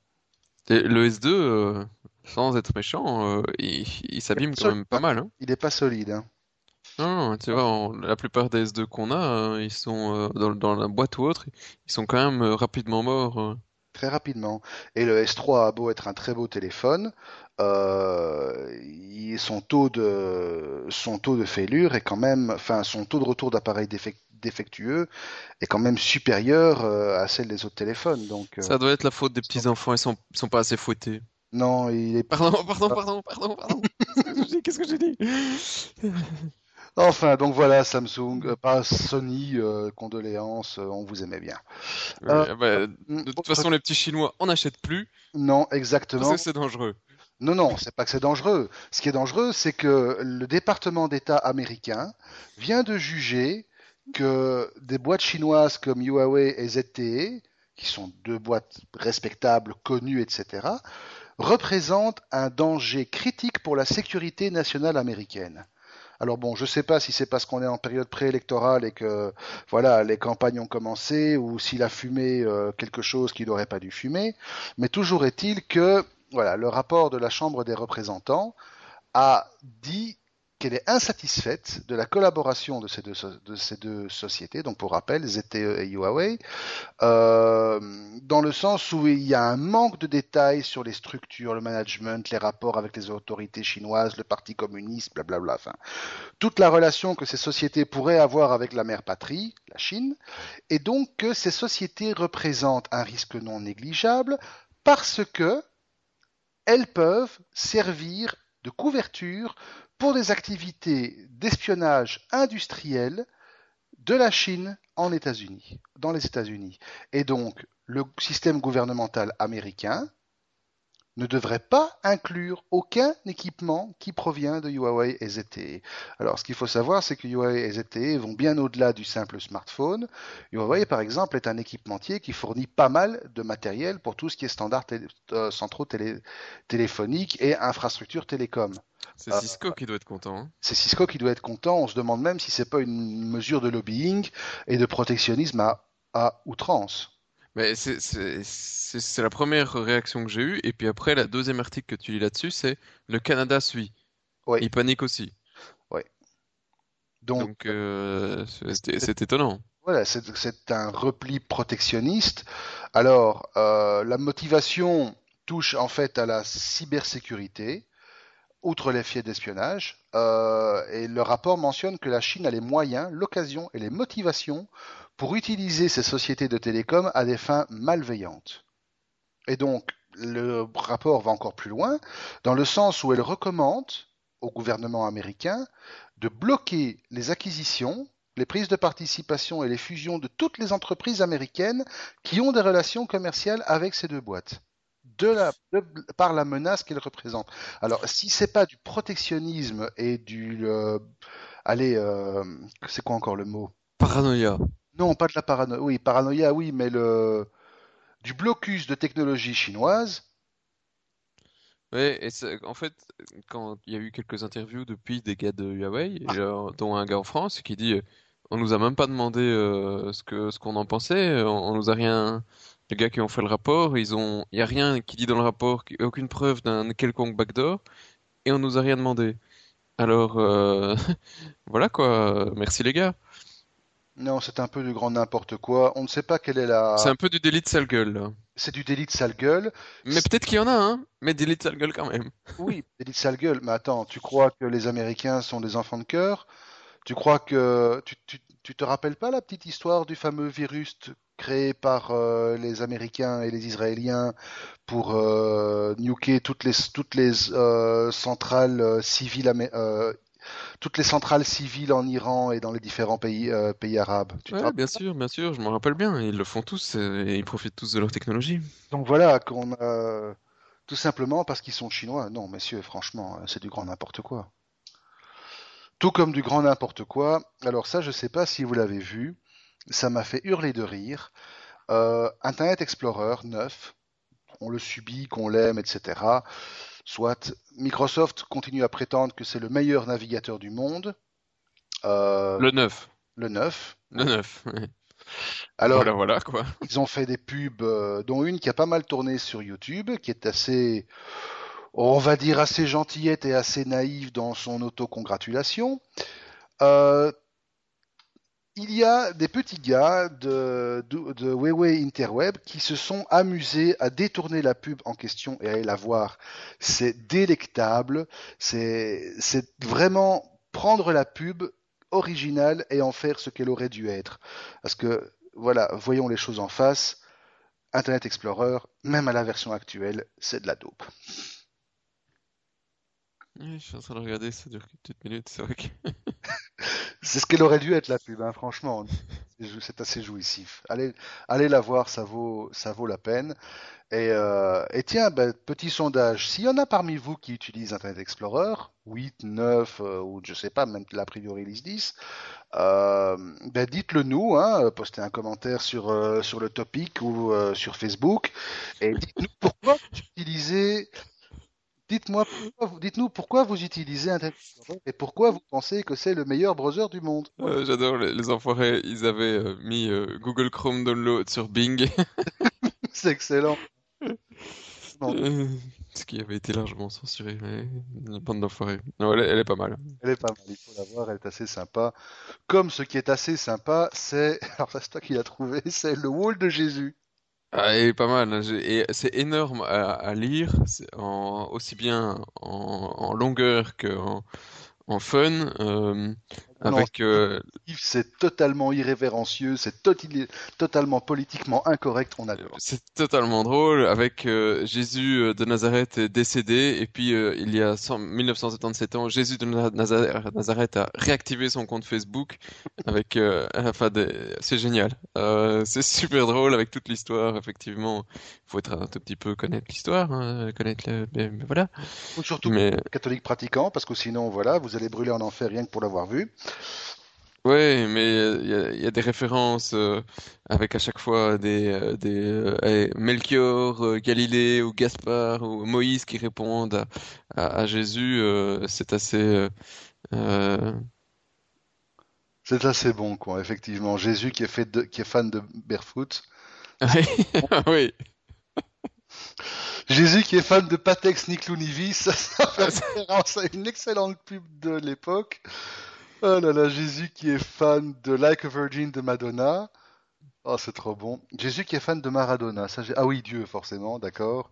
Et le S2, euh, sans être méchant, il, il s'abîme quand même pas mal, hein. Il n'est pas solide, hein. Non, tu vois, la plupart des S2 qu'on a, euh, ils sont euh, dans, dans la boîte ou autre, ils sont quand même euh, rapidement morts. euh. Très rapidement. Et le S3 a beau être un très beau téléphone, euh, son taux de son taux de fêlure est quand même, enfin son taux de retour d'appareil défec- défectueux est quand même supérieur euh, à celle des autres téléphones. Donc euh, Ça doit être la faute des petits enfants, ils sont, sont pas assez fouettés. non, il est Pardon, pardon, pardon, pardon, pardon. (laughs) Qu'est-ce que j'ai dit? Enfin donc voilà Samsung, pas Sony, condoléances, on vous aimait bien. Bah, Mm, de toute façon, les petits Chinois, on n'achète plus Non, parce exactement. que c'est dangereux. Non, non, c'est pas que c'est dangereux. Ce qui est dangereux, c'est que le département d'État américain vient de juger que des boîtes chinoises comme Huawei et ZTE, qui sont deux boîtes respectables, connues, etc., représentent un danger critique pour la sécurité nationale américaine. Alors bon, je sais pas si c'est parce qu'on est en période préélectorale et que voilà les campagnes ont commencé ou s'il a fumé euh, quelque chose qu'il n'aurait pas dû fumer, mais toujours est-il que voilà le rapport de la Chambre des représentants a dit qu'elle est insatisfaite de la collaboration de ces deux, sociétés, donc pour rappel, ZTE et Huawei, euh, dans le sens où il y a un manque de détails sur les structures, le management, les rapports avec les autorités chinoises, le Parti communiste, blablabla. Enfin, toute la relation que ces sociétés pourraient avoir avec la mère patrie, la Chine, et donc que ces sociétés représentent un risque non négligeable parce que elles peuvent servir de couverture pour des activités d'espionnage industriel de la Chine en États-Unis, dans les États-Unis. Et donc, le système gouvernemental américain ne devrait pas inclure aucun équipement qui provient de Huawei et ZTE. Alors, ce qu'il faut savoir, c'est que Huawei et ZTE vont bien au-delà du simple smartphone. Huawei, par exemple, est un équipementier qui fournit pas mal de matériel pour tout ce qui est standard euh, centraux télé- téléphoniques et infrastructures télécom. C'est Ah. Cisco qui doit être content. hein. C'est Cisco qui doit être content. On se demande même si c'est pas une mesure de lobbying et de protectionnisme à, à outrance. Mais c'est la première réaction que j'ai eue. Et puis après, la deuxième article que tu lis là-dessus, c'est le Canada suit. Il panique aussi. Donc, Donc, euh, c'est étonnant. Voilà, c'est c'est un repli protectionniste. Alors, euh, la motivation touche en fait à la cybersécurité, outre les faits d'espionnage. Euh, et le rapport mentionne que la Chine a les moyens, l'occasion et les motivations pour utiliser ces sociétés de télécom à des fins malveillantes. Et donc, le rapport va encore plus loin, dans le sens où elle recommande au gouvernement américain de bloquer les acquisitions les prises de participation et les fusions de toutes les entreprises américaines qui ont des relations commerciales avec ces deux boîtes. Par la menace qu'elles représentent. Alors, si c'est pas du protectionnisme et du, euh, allez, euh, c'est quoi encore le mot? Paranoïa. Non, pas de la paranoïa. Oui, paranoïa, oui, mais le du blocus de technologie chinoise. Ouais, et en fait, quand il y a eu quelques interviews depuis des gars de Huawei, et genre, dont un gars en France qui dit, euh, on nous a même pas demandé euh, ce que ce qu'on en pensait, on, on nous a rien les gars qui ont fait le rapport, ils ont, il y a rien qui dit dans le rapport, aucune preuve d'un quelconque backdoor, et on nous a rien demandé. Alors, euh, (laughs) voilà quoi. Merci les gars. Non, c'est un peu du grand n'importe quoi. On ne sait pas quelle est la. C'est un peu du délit de sale gueule. C'est du délit de sale gueule. Mais peut-être qu'il y en a, hein. Mais délit de sale gueule quand même. (laughs) Oui, délit de sale gueule. Mais attends, tu crois que les Américains sont des enfants de cœur? Tu crois que tu, tu, tu te rappelles pas la petite histoire du fameux virus créé par euh, les Américains et les Israéliens pour euh, nuker toutes les toutes les euh, centrales euh, civiles amé- euh, toutes les centrales civiles en Iran et dans les différents pays euh, pays arabes. Tu Ouais, bien sûr, bien sûr, je m'en rappelle bien. Ils le font tous euh, et ils profitent tous de leur technologie. Donc voilà qu'on a tout simplement parce qu'ils sont chinois. Non, messieurs, franchement, c'est du grand n'importe quoi. Tout comme du grand n'importe quoi. Alors ça, je sais pas si vous l'avez vu. Ça m'a fait hurler de rire. Euh, Internet Explorer 9, on le subit, qu'on l'aime, etc. Soit Microsoft continue à prétendre que c'est le meilleur navigateur du monde. Euh, Le 9. le 9. Le 9. (laughs) ouais. Alors, Voilà, voilà, quoi. Ils ont fait des pubs, euh, dont une qui a pas mal tourné sur YouTube, qui est assez, on va dire, assez gentillette et assez naïve dans son autocongratulation. Euh, il y a des petits gars de, de, Huawei Interweb qui se sont amusés à détourner la pub en question et à la voir. C'est délectable, c'est vraiment prendre la pub originale et en faire ce qu'elle aurait dû être. Parce que, voilà, voyons les choses en face. Internet Explorer, même à la version actuelle, c'est de la dope. Je suis en train de regarder, ça dure quelques petites minutes, c'est que... (laughs) C'est ce qu'elle aurait dû être la pub, hein, franchement. C'est assez jouissif. Allez, allez la voir, ça vaut, ça vaut la peine. Et, euh, tiens, ben, petit sondage. S'il y en a parmi vous qui utilisent Internet Explorer, 8, 9, euh, ou je sais pas, même l'a priori release 10, euh, ben dites-le nous, hein, postez un commentaire sur, sur le topic ou sur Facebook, et dites-nous pourquoi vous utilisez Dites-moi, dites-nous pourquoi vous utilisez Internet Explorer et pourquoi vous pensez que c'est le meilleur browser du monde. Euh, j'adore, les, les enfoirés, ils avaient euh, mis euh, Google Chrome Download sur Bing, (laughs) C'est excellent. Non, ce qui avait été largement censuré, mais une bande d'enfoirés. Non, elle, est- elle est pas mal. elle est pas mal, il faut la voir, elle est assez sympa. Comme ce qui est assez sympa, c'est, (laughs) alors ça, c'est toi qui l'as trouvé, c'est le wall de Jésus. Ah, elle pas mal, hein, c'est énorme à, lire, aussi bien en, longueur qu'en en fun, euh, avec... euh, c'est totalement irrévérencieux, c'est totalement politiquement incorrect, on adore. C'est totalement drôle avec euh, Jésus euh, de Nazareth est décédé et puis euh, il y a 100 1977 ans Jésus de Na- Nazareth, Nazareth a réactivé son compte Facebook avec enfin des- c'est génial c'est super drôle avec toute l'histoire effectivement il faut être un tout petit peu connaître l'histoire hein, connaître le mais, mais voilà Ou surtout mais catholique pratiquant, parce que sinon, voilà, vous allez brûler en enfer rien que pour l'avoir vu. Ouais, mais euh, il y a, il y a des références euh, avec à chaque fois des, euh, des euh, eh, Melchior, Galilée ou Gaspard ou Moïse qui répondent à, à, à Jésus. c'est assez. C'est assez bon, quoi, effectivement. Jésus qui est, fait de- qui est fan de Barefoot. Oui, (laughs) Jésus qui est fan de Patex Niclounivis, ça fait référence à une excellente pub de l'époque. Oh là là, Jésus qui est fan de Like a Virgin de Madonna. Oh, c'est trop bon. Jésus qui est fan de Maradona. Ça, ah oui, Dieu, forcément, d'accord.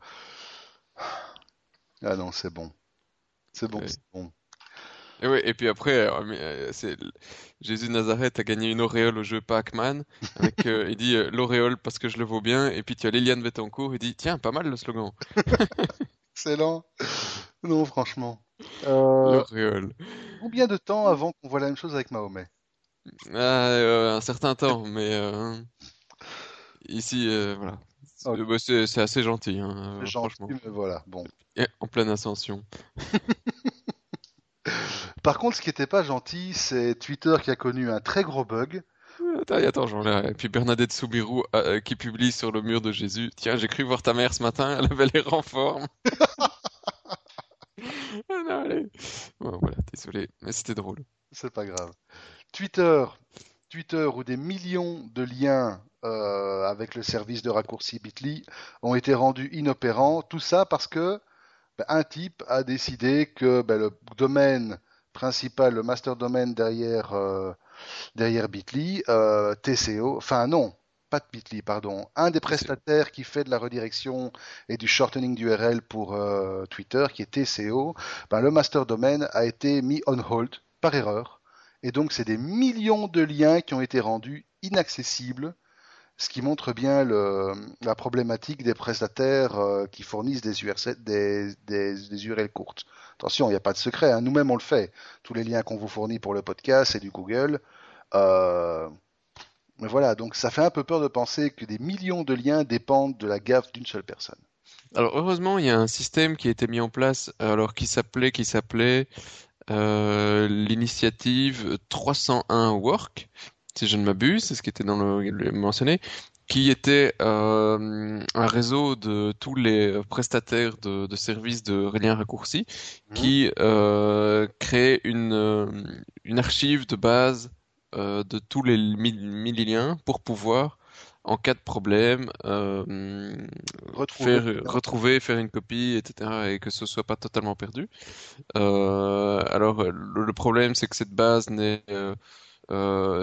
Ah non, c'est bon. C'est bon, c'est bon. et, ouais, et puis après, euh, euh, Jésus de Nazareth a gagné une auréole au jeu Pac-Man. Avec, euh, il dit euh, l'auréole parce que je le vaux bien. Et puis tu as Liliane Bettencourt, il dit tiens, pas mal le slogan. (laughs) Excellent. Non, franchement. Euh, combien de temps avant qu'on voit la même chose avec Mahomet? Ah, euh, un certain temps, mais euh, ici, euh, voilà. Bah, c'est- assez gentil, hein, gentil, franchement. mais voilà, bon. Et en pleine ascension. (laughs) Par contre, ce qui n'était pas gentil, c'est Twitter qui a connu un très gros bug. Attends, attends, j'en ai- Et puis Bernadette Soubirou euh, qui publie sur le mur de Jésus. Tiens, j'ai cru voir ta mère ce matin, elle avait l'air en forme. (laughs) (laughs) Ah. Bon, voilà, désolé, mais c'était drôle. C'est pas grave. Twitter Twitter où des millions de liens euh, avec le service de raccourci Bitly ont été rendus inopérants. Tout ça parce que ben, un type a décidé que ben, le domaine principal, le master domaine derrière, euh, derrière Bitly, euh, TCO, enfin non, pas de Bitly, pardon, un des prestataires qui fait de la redirection et du shortening d'URL pour euh, Twitter, qui est TCO, ben, le master domaine a été mis on hold par erreur. Et donc, c'est des millions de liens qui ont été rendus inaccessibles, ce qui montre bien le, la problématique des prestataires euh, qui fournissent des, URL, des, des, des URL courtes. Attention, il n'y a pas de secret, hein. nous-mêmes on le fait. Tous les liens qu'on vous fournit pour le podcast, c'est du Google. Euh, voilà, donc ça fait un peu peur de penser que des millions de liens dépendent de la gaffe d'une seule personne. Alors heureusement, il y a un système qui a été mis en place, alors qui s'appelait, qui s'appelait euh, l'initiative 301 Work, si je ne m'abuse, c'est ce qui était dans le, le mentionné, qui était euh, un réseau de tous les prestataires de, de services de liens raccourcis, Mhm. qui euh, créait une, euh, une archive de base euh, de tous les mille, mille liens pour pouvoir, en cas de problème, euh, Retrouver. faire retrouver, faire une copie, etc., et que ce soit pas totalement perdu. Euh, alors le, le problème, c'est que cette base n'est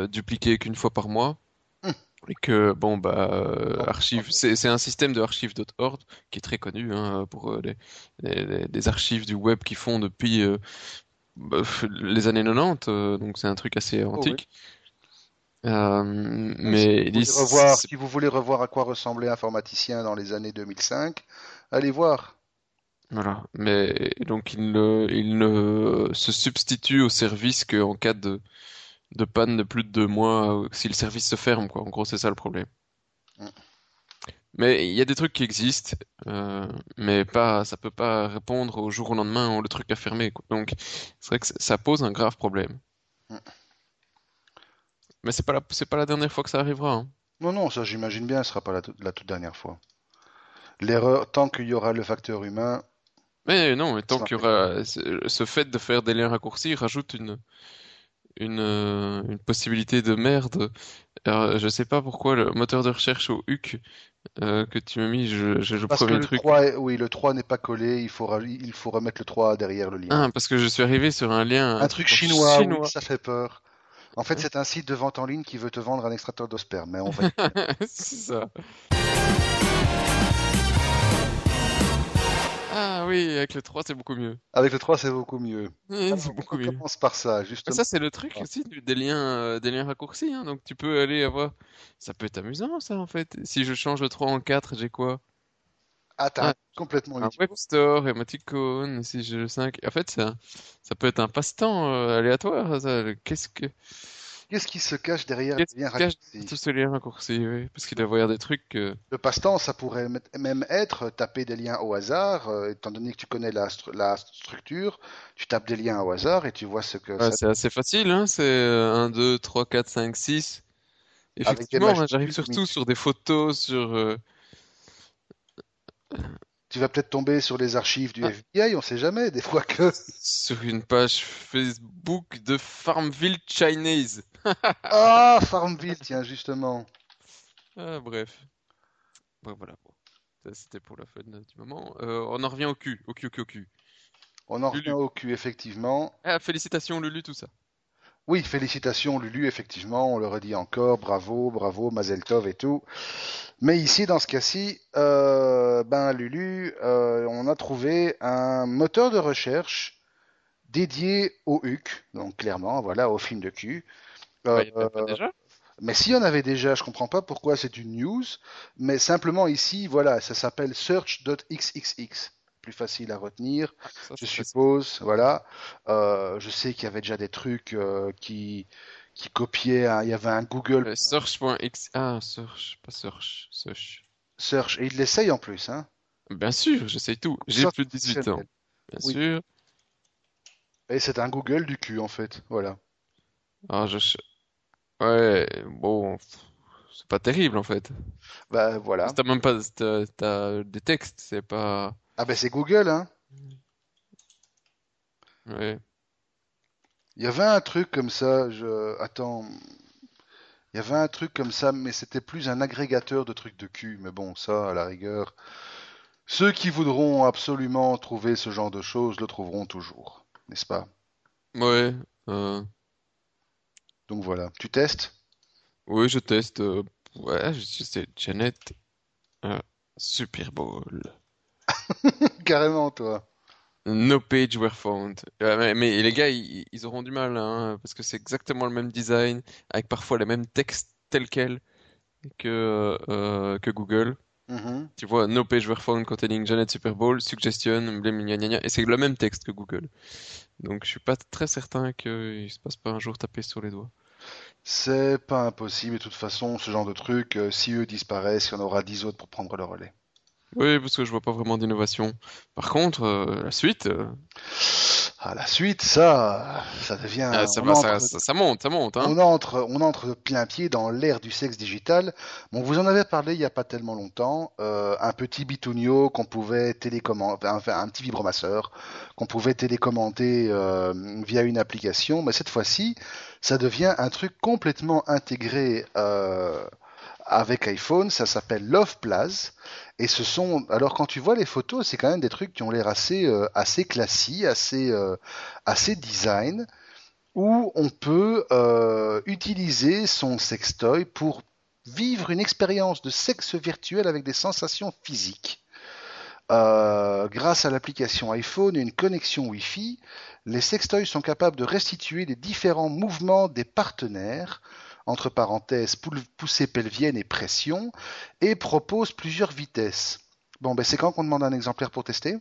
dupliquée qu'une fois par mois. Hum. Et que bon bah euh, archive, c'est un système de archive.org qui est très connu hein, pour euh, les, les, les- les archives du web qui font depuis euh, les années 90, euh, donc c'est un truc assez Oh, oui. antique. Euh, mais si, vous revoir, si vous voulez revoir à quoi ressemblait informaticien dans les années 2005, allez voir. Voilà, mais donc il ne, il ne se substitue au service qu'en cas de, de panne de plus de deux mois, euh, si le service se ferme, quoi. En gros, c'est ça le problème. Mm. Mais il y a des trucs qui existent, euh, mais pas, ça peut pas répondre au jour au lendemain où le truc a fermé, quoi. Donc, c'est vrai que ça- pose un grave problème. Mm. Mais c'est pas la, c'est pas la dernière fois que ça arrivera, hein. Non, non, ça j'imagine bien, ce sera pas la, toute- la toute dernière fois. L'erreur, tant qu'il y aura le facteur humain, Mais non, mais tant qu'il y aura ce fait de faire des liens raccourcis rajoute une une euh, une possibilité de merde. Alors, je sais pas pourquoi le moteur de recherche au HUC euh, que tu m'as mis, je, je- parce que premier le truc. 3, est- oui, le 3 n'est pas collé, il faut, il faut remettre le 3 derrière le lien. Ah, parce que je suis arrivé sur un lien Un truc chinois, oui, chinois. ça fait peur. En fait, c'est un site de vente en ligne qui veut te vendre un extracteur de sperme, mais on va (laughs) C'est ça. Ah oui, avec le 3, c'est beaucoup mieux. Avec le 3, c'est beaucoup mieux. Oui, Alors, (laughs) C'est beaucoup mieux. commence par ça, Mais justement. ça, c'est le truc Ah. aussi des liens, euh, des liens raccourcis. Hein. Donc, tu peux aller avoir. Ça peut être amusant, ça, en fait. Si je change le 3 en 4, j'ai quoi? Ah, t'as Ah, complètement Un web store, émoticône, si j'ai le 5. En fait, ça, ça peut être un passe-temps euh, aléatoire. Qu'est-ce que, Qu'est-ce qui se cache derrière les liens raccourcis tous ces liens raccourcis, oui. Parce qu'il doit y avoir des trucs. euh, Le passe-temps, ça pourrait même être taper des liens au hasard, euh, étant donné que tu connais la, stru- la structure, tu tapes des liens au hasard et tu vois ce que ouais, ça c'est assez facile, hein. C'est euh, 1, 2, 3, 4, 5, 6. avec des Effectivement, hein, j'arrive surtout sur des photos, sur. euh, Tu vas peut-être tomber sur les archives du Ah. FBI, on sait jamais, des fois que. (laughs) sur une page Facebook de Farmville Chinese. (laughs) Ah, Farmville, tiens, justement. Ah, bref. Bon, voilà. C'était pour la fun du moment. Euh, on en revient au cul, au cul, au cul, au cul. On en Lulu. revient au cul, effectivement. Ah, félicitations Lulu, tout ça. Oui, félicitations Lulu, effectivement, on le redit encore, bravo, bravo, Mazel Tov et tout. Mais ici, dans ce cas-ci, euh, ben Lulu, euh, on a trouvé un moteur de recherche dédié au HUC, donc clairement, voilà, au film de cul. Euh, Bah, pas euh, déjà? mais s'il y en avait déjà, je comprends pas pourquoi c'est une news, mais simplement ici, voilà, ça s'appelle search.xxx, plus facile à retenir. Ah, ça, Je facile. suppose, voilà. Euh, je sais qu'il y avait déjà des trucs euh, qui, qui copiaient. il y avait un Google Euh, Search.x. Ah, search, pas search, search. Search et il l'essaye en plus, hein. Bien sûr, j'essaye tout. J'ai plus de 18 ans. Bien Oui. sûr. Et c'est un Google du cul en fait, voilà. Ah, je... Ouais, bon, c'est pas terrible en fait. Bah voilà. T'as même pas, t'as des textes, c'est pas. Ah ben c'est Google, hein. Ouais. Il y avait un truc comme ça. Je attends. Il y avait un truc comme ça, mais c'était plus un agrégateur de trucs de cul. Mais bon, ça, à la rigueur, ceux qui voudront absolument trouver ce genre de choses le trouveront toujours, n'est-ce pas? Ouais. euh, Donc voilà, tu testes? Oui, je teste. euh, Ouais, je sais, Janet. euh, Super Bowl. (laughs) Carrément, toi. No page were found. Euh, mais, mais les gars, ils, ils auront du mal, hein, parce que c'est exactement le même design, avec parfois les mêmes textes tels quels que, euh, que Google. Mhm. Tu vois, no page were found containing Janet Super Bowl, suggestion, gna, et c'est le même texte que Google. Donc je suis pas très certain qu'il se passe pas un jour taper sur les doigts. C'est pas impossible, et de toute façon, ce genre de truc, euh, si eux disparaissent, il y en aura dix autres pour prendre le relais. Oui, parce que je vois pas vraiment d'innovation. Par contre, euh, la suite, euh, À la suite, ça, ça devient. ah, ça, on va, ça, entre- ça, ça monte, ça monte, hein. On entre, on entre plein pied dans l'ère du sexe digital. Bon, vous en avez parlé il n'y a pas tellement longtemps. euh, un petit bitunio qu'on pouvait télécommander, enfin un petit vibromasseur qu'on pouvait télécommander via une application. Mais cette fois-ci, ça devient un truc complètement intégré avec iPhone. Ça s'appelle Love Plus. Et ce sont, alors quand tu vois les photos, c'est quand même des trucs qui ont l'air assez, euh, classiques, assez, euh, assez design où on peut euh, utiliser son sextoy pour vivre une expérience de sexe virtuel avec des sensations physiques. Grâce à l'application iPhone et une connexion Wi-Fi, les sextoys sont capables de restituer les différents mouvements des partenaires, entre parenthèses poussée pelvienne et pression, et proposent plusieurs vitesses. Bon, ben c'est quand qu'on demande un exemplaire pour tester?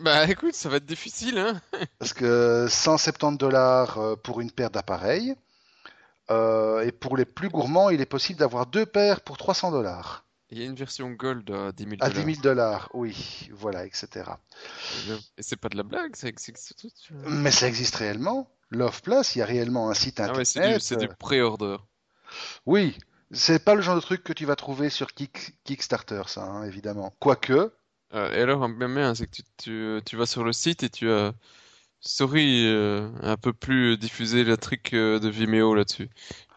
Bah (laughs) écoute, ça va être difficile, hein. (laughs) Parce que 170 dollars euh, pour une paire d'appareils. Euh, et pour les plus gourmands, il est possible d'avoir deux paires pour 300 dollars. Il y a une version Gold à 10 000 À dollars. 10 000 dollars, oui, voilà, etc. Et c'est pas de la blague, ça existe vois. Mais ça existe réellement. Love Plus, il y a réellement un site Ah internet. ouais, c'est du, du euh, pré-order. Oui, c'est pas le genre de truc que tu vas trouver sur Kick- Kickstarter, ça, hein, évidemment. Quoique, Euh, et alors, même bien, c'est que tu, tu, tu vas sur le site et tu as, sorry, euh, un peu plus diffusé le truc de Vimeo là-dessus.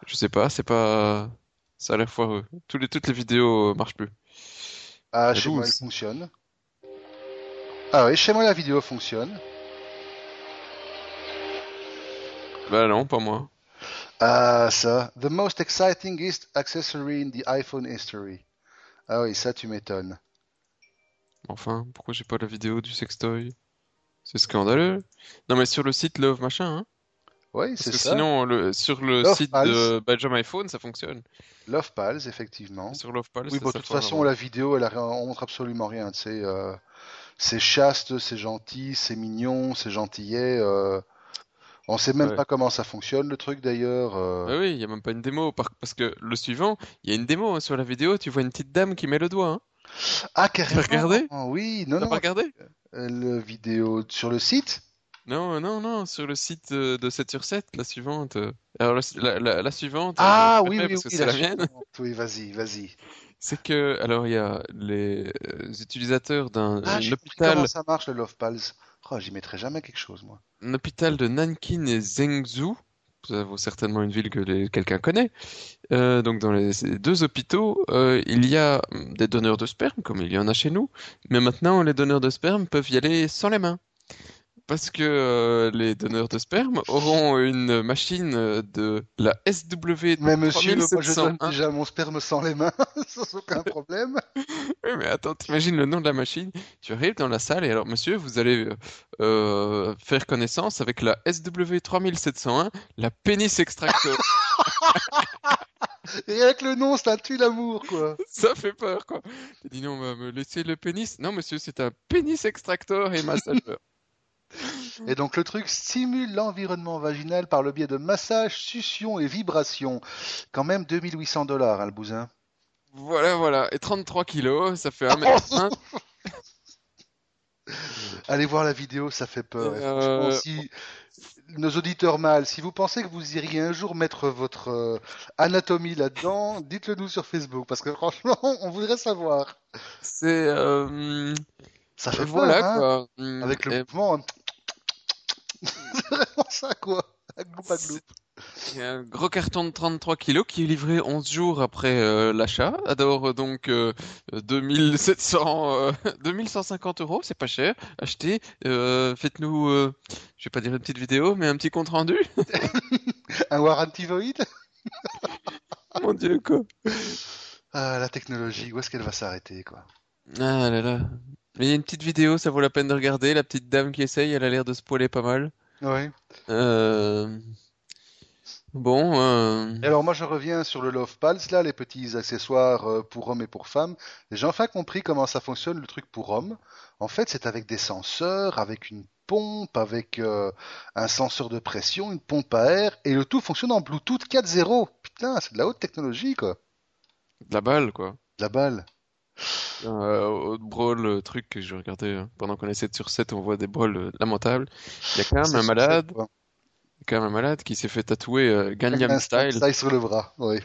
Je sais pas, c'est pas, ça a l'air foireux. Tous les, toutes les vidéos euh, marchent plus. ah, chez moi, 12. elle fonctionne. Ah oui, chez moi, la vidéo fonctionne. Bah non, pas moi. Ah, ça. The most exciting is- accessory in the iPhone history. Ah oui, ça, tu m'étonnes. Enfin, pourquoi j'ai pas la vidéo du sextoy? C'est scandaleux. Non, mais sur le site Love machin, hein. Oui, Parce c'est que ça. sinon, le, sur le Love site Pals. de Benjamin iPhone, ça fonctionne. Love Pals, effectivement. Sur Love Pals, Oui, bon, de toute façon, vraiment. la vidéo, elle a, rien- on montre absolument rien. euh, c'est chaste, c'est gentil, c'est mignon, c'est gentillet. euh, on sait même Ouais. pas comment ça fonctionne, le truc, d'ailleurs. euh. Ah oui, il y a même pas une démo. Par- Parce que le suivant, il y a une démo hein, sur la vidéo, tu vois une petite dame qui met le doigt. Hein. Ah, carrément. regardé? Oui, non, T'as non. pas regardé? euh, Le vidéo sur le site? Non, non, non, sur le site euh, de 7 sur 7, la suivante. euh. Alors, la, la- la- la suivante, Ah, je oui, oui, parce que oui, c'est la la mienne. suivante. Oui, vas-y, vas-y. (laughs) C'est que, alors, il y a les euh, utilisateurs d'un Ah, hôpital, comment ça marche, le Love Pals. Oh, j'y mettrai jamais quelque chose, moi. un hôpital de Nankin et Zhengzhou. Ça vaut certainement une ville que quelqu'un connaît. Euh, donc, dans les deux hôpitaux, euh, il y a hum, des donneurs de sperme, comme il y en a chez nous. Mais maintenant, les donneurs de sperme peuvent y aller sans les mains. Parce que euh, les donneurs de sperme auront une machine euh, de la SW Mais monsieur, moi, je donne 3701. déjà mon sperme sans les mains, (laughs) sans aucun problème. (laughs) Oui, mais attends, t'imagines le nom de la machine? Tu arrives dans la salle et alors, monsieur, vous allez euh, faire connaissance avec la SW 3701, la pénis extractor. (laughs) Et avec le nom, ça tue l'amour, quoi. Ça fait peur, quoi. Tu dis non, on va me laisser le pénis. Non, monsieur, c'est un pénis extractor et massageur. Et donc, le truc stimule l'environnement vaginal par le biais de massage, succion et vibration. Quand même 2800 dollars, hein, le bousin. Voilà, voilà. Et 33 kilos, ça fait 1m20. (laughs) Allez voir la vidéo, ça fait peur. Euh, si nos auditeurs mâles, si vous pensez que vous iriez un jour mettre votre euh, anatomie là-dedans, dites-le nous sur Facebook, parce que franchement, (laughs) on voudrait savoir. C'est... euh, Ça fait voilà, peur, hein, quoi. Avec le et mouvement. C'est vraiment ça, quoi. Il y a un gros carton de 33 kilos qui est livré 11 jours après euh, l'achat. Alors euh, donc euh, 2700, euh, 2150 (laughs) euros, c'est pas cher. Achetez, faites-nous, je vais pas dire une petite vidéo, mais un petit compte rendu. (laughs) Un warranty void (laughs) Mon Dieu quoi. Ah, la technologie, où est-ce qu'elle va s'arrêter, quoi? Ah là là. Mais il y a une petite vidéo, ça vaut la peine de regarder. La petite dame qui essaye, elle a l'air de se poiler pas mal. Oui. Euh... Bon, euh... Et alors moi je reviens sur le Love Pals, là, les petits accessoires euh, pour hommes et pour femmes. J'ai enfin compris comment ça fonctionne le truc pour hommes. En fait c'est avec des senseurs, avec une pompe, avec euh, un senseur de pression, une pompe à air, et le tout fonctionne en Bluetooth 4.0. Putain, c'est de la haute technologie quoi. de la balle quoi. De la balle. Euh, autre brawl, euh, truc que je regardais euh, pendant qu'on essaie de sur 7, on voit des brawls euh, lamentables. Il y a quand même un malade, quand même un malade qui s'est fait tatouer euh, Gangnam Style. style sur le bras, oui.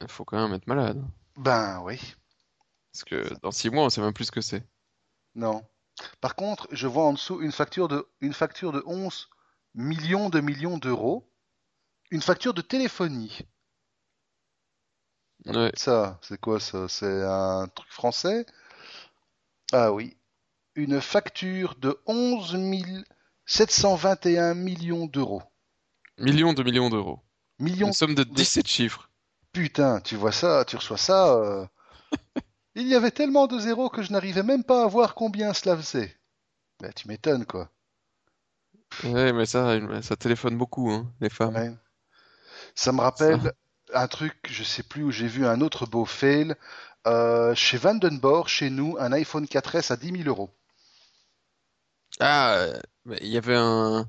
Il faut quand même être malade. Ben oui, Parce que dans 6 mois, on sait même plus ce que c'est. non. Par contre, je vois en dessous une facture de, une facture de 11 millions de millions d'euros. Une facture de téléphonie. Ouais. Ça, c'est quoi ça? C'est un truc français? Ah oui. Une facture de 11 721 millions d'euros. Millions de millions d'euros. Millions Une somme de de... 17 chiffres. Putain, tu vois ça, tu reçois ça. euh, (laughs) Il y avait tellement de zéros que je n'arrivais même pas à voir combien cela faisait. Ben, tu m'étonnes, quoi. Ouais, mais ça, ça téléphone beaucoup, hein, les femmes. Ouais. Ça me Ça. Un truc, je sais plus où j'ai vu un autre beau fail. Euh, chez Vandenborg, chez nous, un iPhone 4S à 10 000 euros. Ah, il y avait un...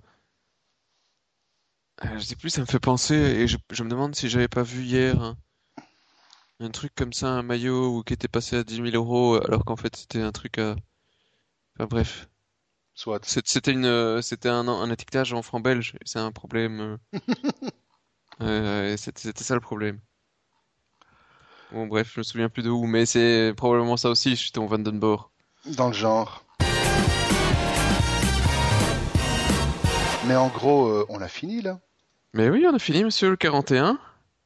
euh, Je sais plus, ça me fait penser, et je, je me demande si j'avais pas vu hier un, un truc comme ça, un maillot ou qui était passé à 10 000 euros, alors qu'en fait c'était un truc à... Enfin bref, Soit. C'était une, euh, c'était un, un étiquetage en franc belge, et c'est un problème. (laughs) euh, c'était ça le problème. Bon bref, je me souviens plus de où, mais c'est probablement ça aussi, j'étais en Vandenborg. Dans le genre. Mais en gros, euh, on a fini là. Mais oui, on a fini, monsieur, le 41.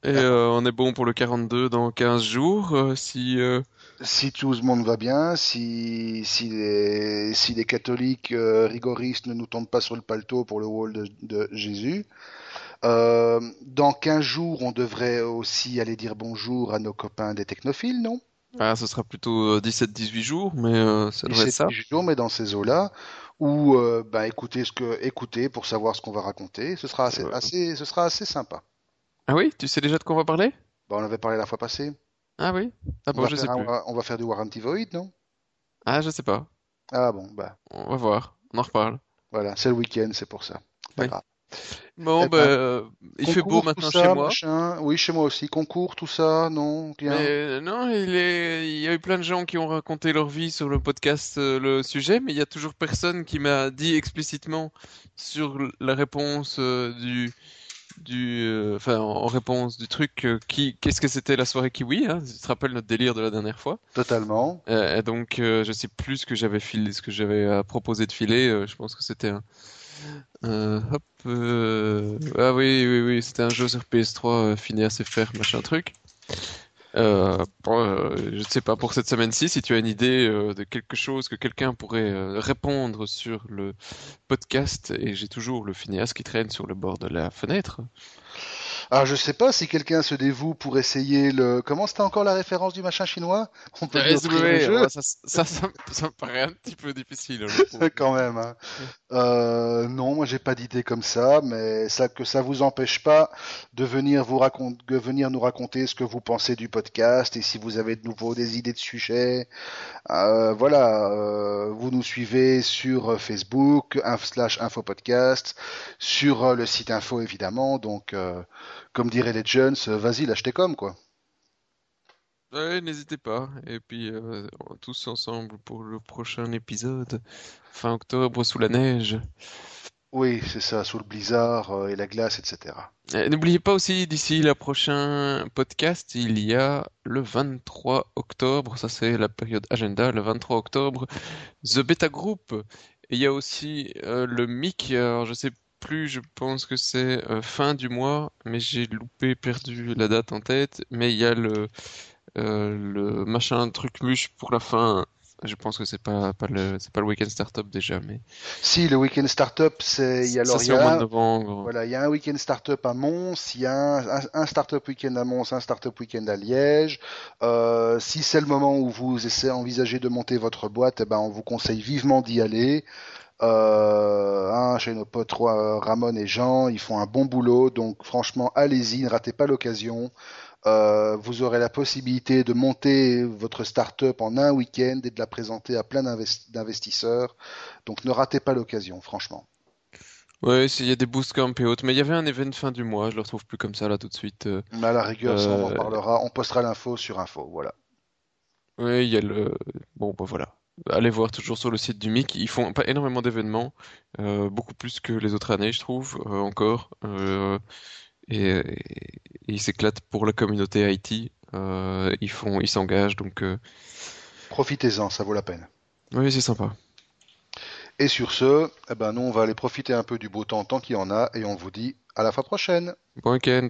Et euh, on est bon pour le 42 dans 15 jours. euh, si, euh, Si tout le monde va bien, si, si, les, si les catholiques rigoristes ne nous tombent pas sur le paletot pour le wall de, de Jésus. Euh, dans 15 jours, on devrait aussi aller dire bonjour à nos copains des technophiles, non? Ah, ce sera plutôt euh, 17-18 jours, mais euh, ça devrait être ça. 17 jours, mais dans ces eaux-là, ou euh, bah, écoutez ce que écoutez pour savoir ce qu'on va raconter. Ce sera assez, Euh, assez, ce sera assez sympa. Ah oui, tu sais déjà de quoi on va parler? Bah, on avait parlé la fois passée. Ah oui? Ah On bon, va je sais un- plus. on va faire du Warranty Void, non? Ah, je sais pas. Ah bon, bah On va voir. On en reparle. voilà, c'est le week-end, c'est pour ça. Pas Oui. grave. Bon, Eh bah, ben, euh, il fait beau maintenant ça, chez moi. machin. Oui, chez moi aussi. Concours, tout ça, non, rien. Mais euh, non, il est... il y a eu plein de gens qui ont raconté leur vie sur le podcast, euh, le sujet, mais il y a toujours personne qui m'a dit explicitement sur la réponse euh, du, du, enfin, en en réponse du truc, euh, qui, qu'est-ce que c'était la soirée kiwi, hein? Tu te rappelles notre délire de la dernière fois? Totalement. Euh, et donc, je sais plus ce que j'avais filé, ce que j'avais à proposer de filer. je pense que c'était un, euh, hop, euh, ah oui, oui, oui, c'était un jeu sur PS3, euh, Phineas FR, machin truc. Euh, je ne sais pas pour cette semaine-ci si tu as une idée de quelque chose que quelqu'un pourrait répondre sur le podcast et j'ai toujours le Phineas qui traîne sur le bord de la fenêtre. Ah, je sais pas si quelqu'un se dévoue pour essayer le. Comment c'était encore la référence du machin chinois? On peut le jeu ouais, ça, ça, ça, ça me paraît un petit peu difficile. trouve. (laughs) quand même. hein. Euh, non, moi j'ai pas d'idée comme ça, mais ça que ça vous empêche pas de venir vous raconter, de venir nous raconter ce que vous pensez du podcast et si vous avez de nouveau des idées de sujets. Euh, voilà, euh, vous nous suivez sur Facebook, inf slash infopodcast, sur euh, le site info évidemment. Donc, euh, comme diraient les jeunes, euh, vas-y, lâche tes com quoi. Ouais, n'hésitez pas. Et puis, euh, tous ensemble pour le prochain épisode, fin octobre, sous la neige. Oui, c'est ça, sous le blizzard euh, et la glace, etc. Et N'oubliez pas aussi, d'ici le prochain podcast, il y a le 23 octobre, ça c'est la période agenda, le 23 octobre, The Beta Group. Et il y a aussi euh, le MIC, alors je sais plus, je pense que c'est euh, fin du mois, mais j'ai loupé, perdu la date en tête. Mais il y a le, euh, le machin truc muche pour la fin. Je pense que c'est pas, pas le c'est pas le week-end startup déjà, mais Si, le week-end startup, c'est. il y a- ça Alors, il au mois de novembre. Voilà, il y a un week-end startup à Mons, il y a un, un, un startup week-end à Mons, un startup week-end à Liège. Euh, si c'est le moment où vous essayez, envisagez de monter votre boîte, eh ben, on vous conseille vivement d'y aller. Euh, hein, chez nos potes Ramon et Jean, ils font un bon boulot, donc franchement, allez-y, ne ratez pas l'occasion. Euh, vous aurez la possibilité de monter votre startup en un week-end et de la présenter à plein d'invest- d'investisseurs. Donc ne ratez pas l'occasion, franchement. Ouais, c'est- il y a des boost camp et autres, mais il y avait un event fin du mois, je le retrouve plus comme ça là tout de suite. euh. Mais à la rigueur, ça, on en parlera. On postera l'info sur info. Voilà. Ouais, il y a le. Bon, bah voilà. Allez voir toujours sur le site du MIC. Ils font pas énormément d'événements, euh, beaucoup plus que les autres années, je trouve, euh, encore. Euh, et, ils s'éclatent pour la communauté IT. Ils font, ils s'engagent, donc Profitez-en, ça vaut la peine. oui, c'est sympa. Et sur ce, eh ben, nous, on va aller profiter un peu du beau temps tant qu'il y en a et on vous dit à la fois prochaine. Bon week-end.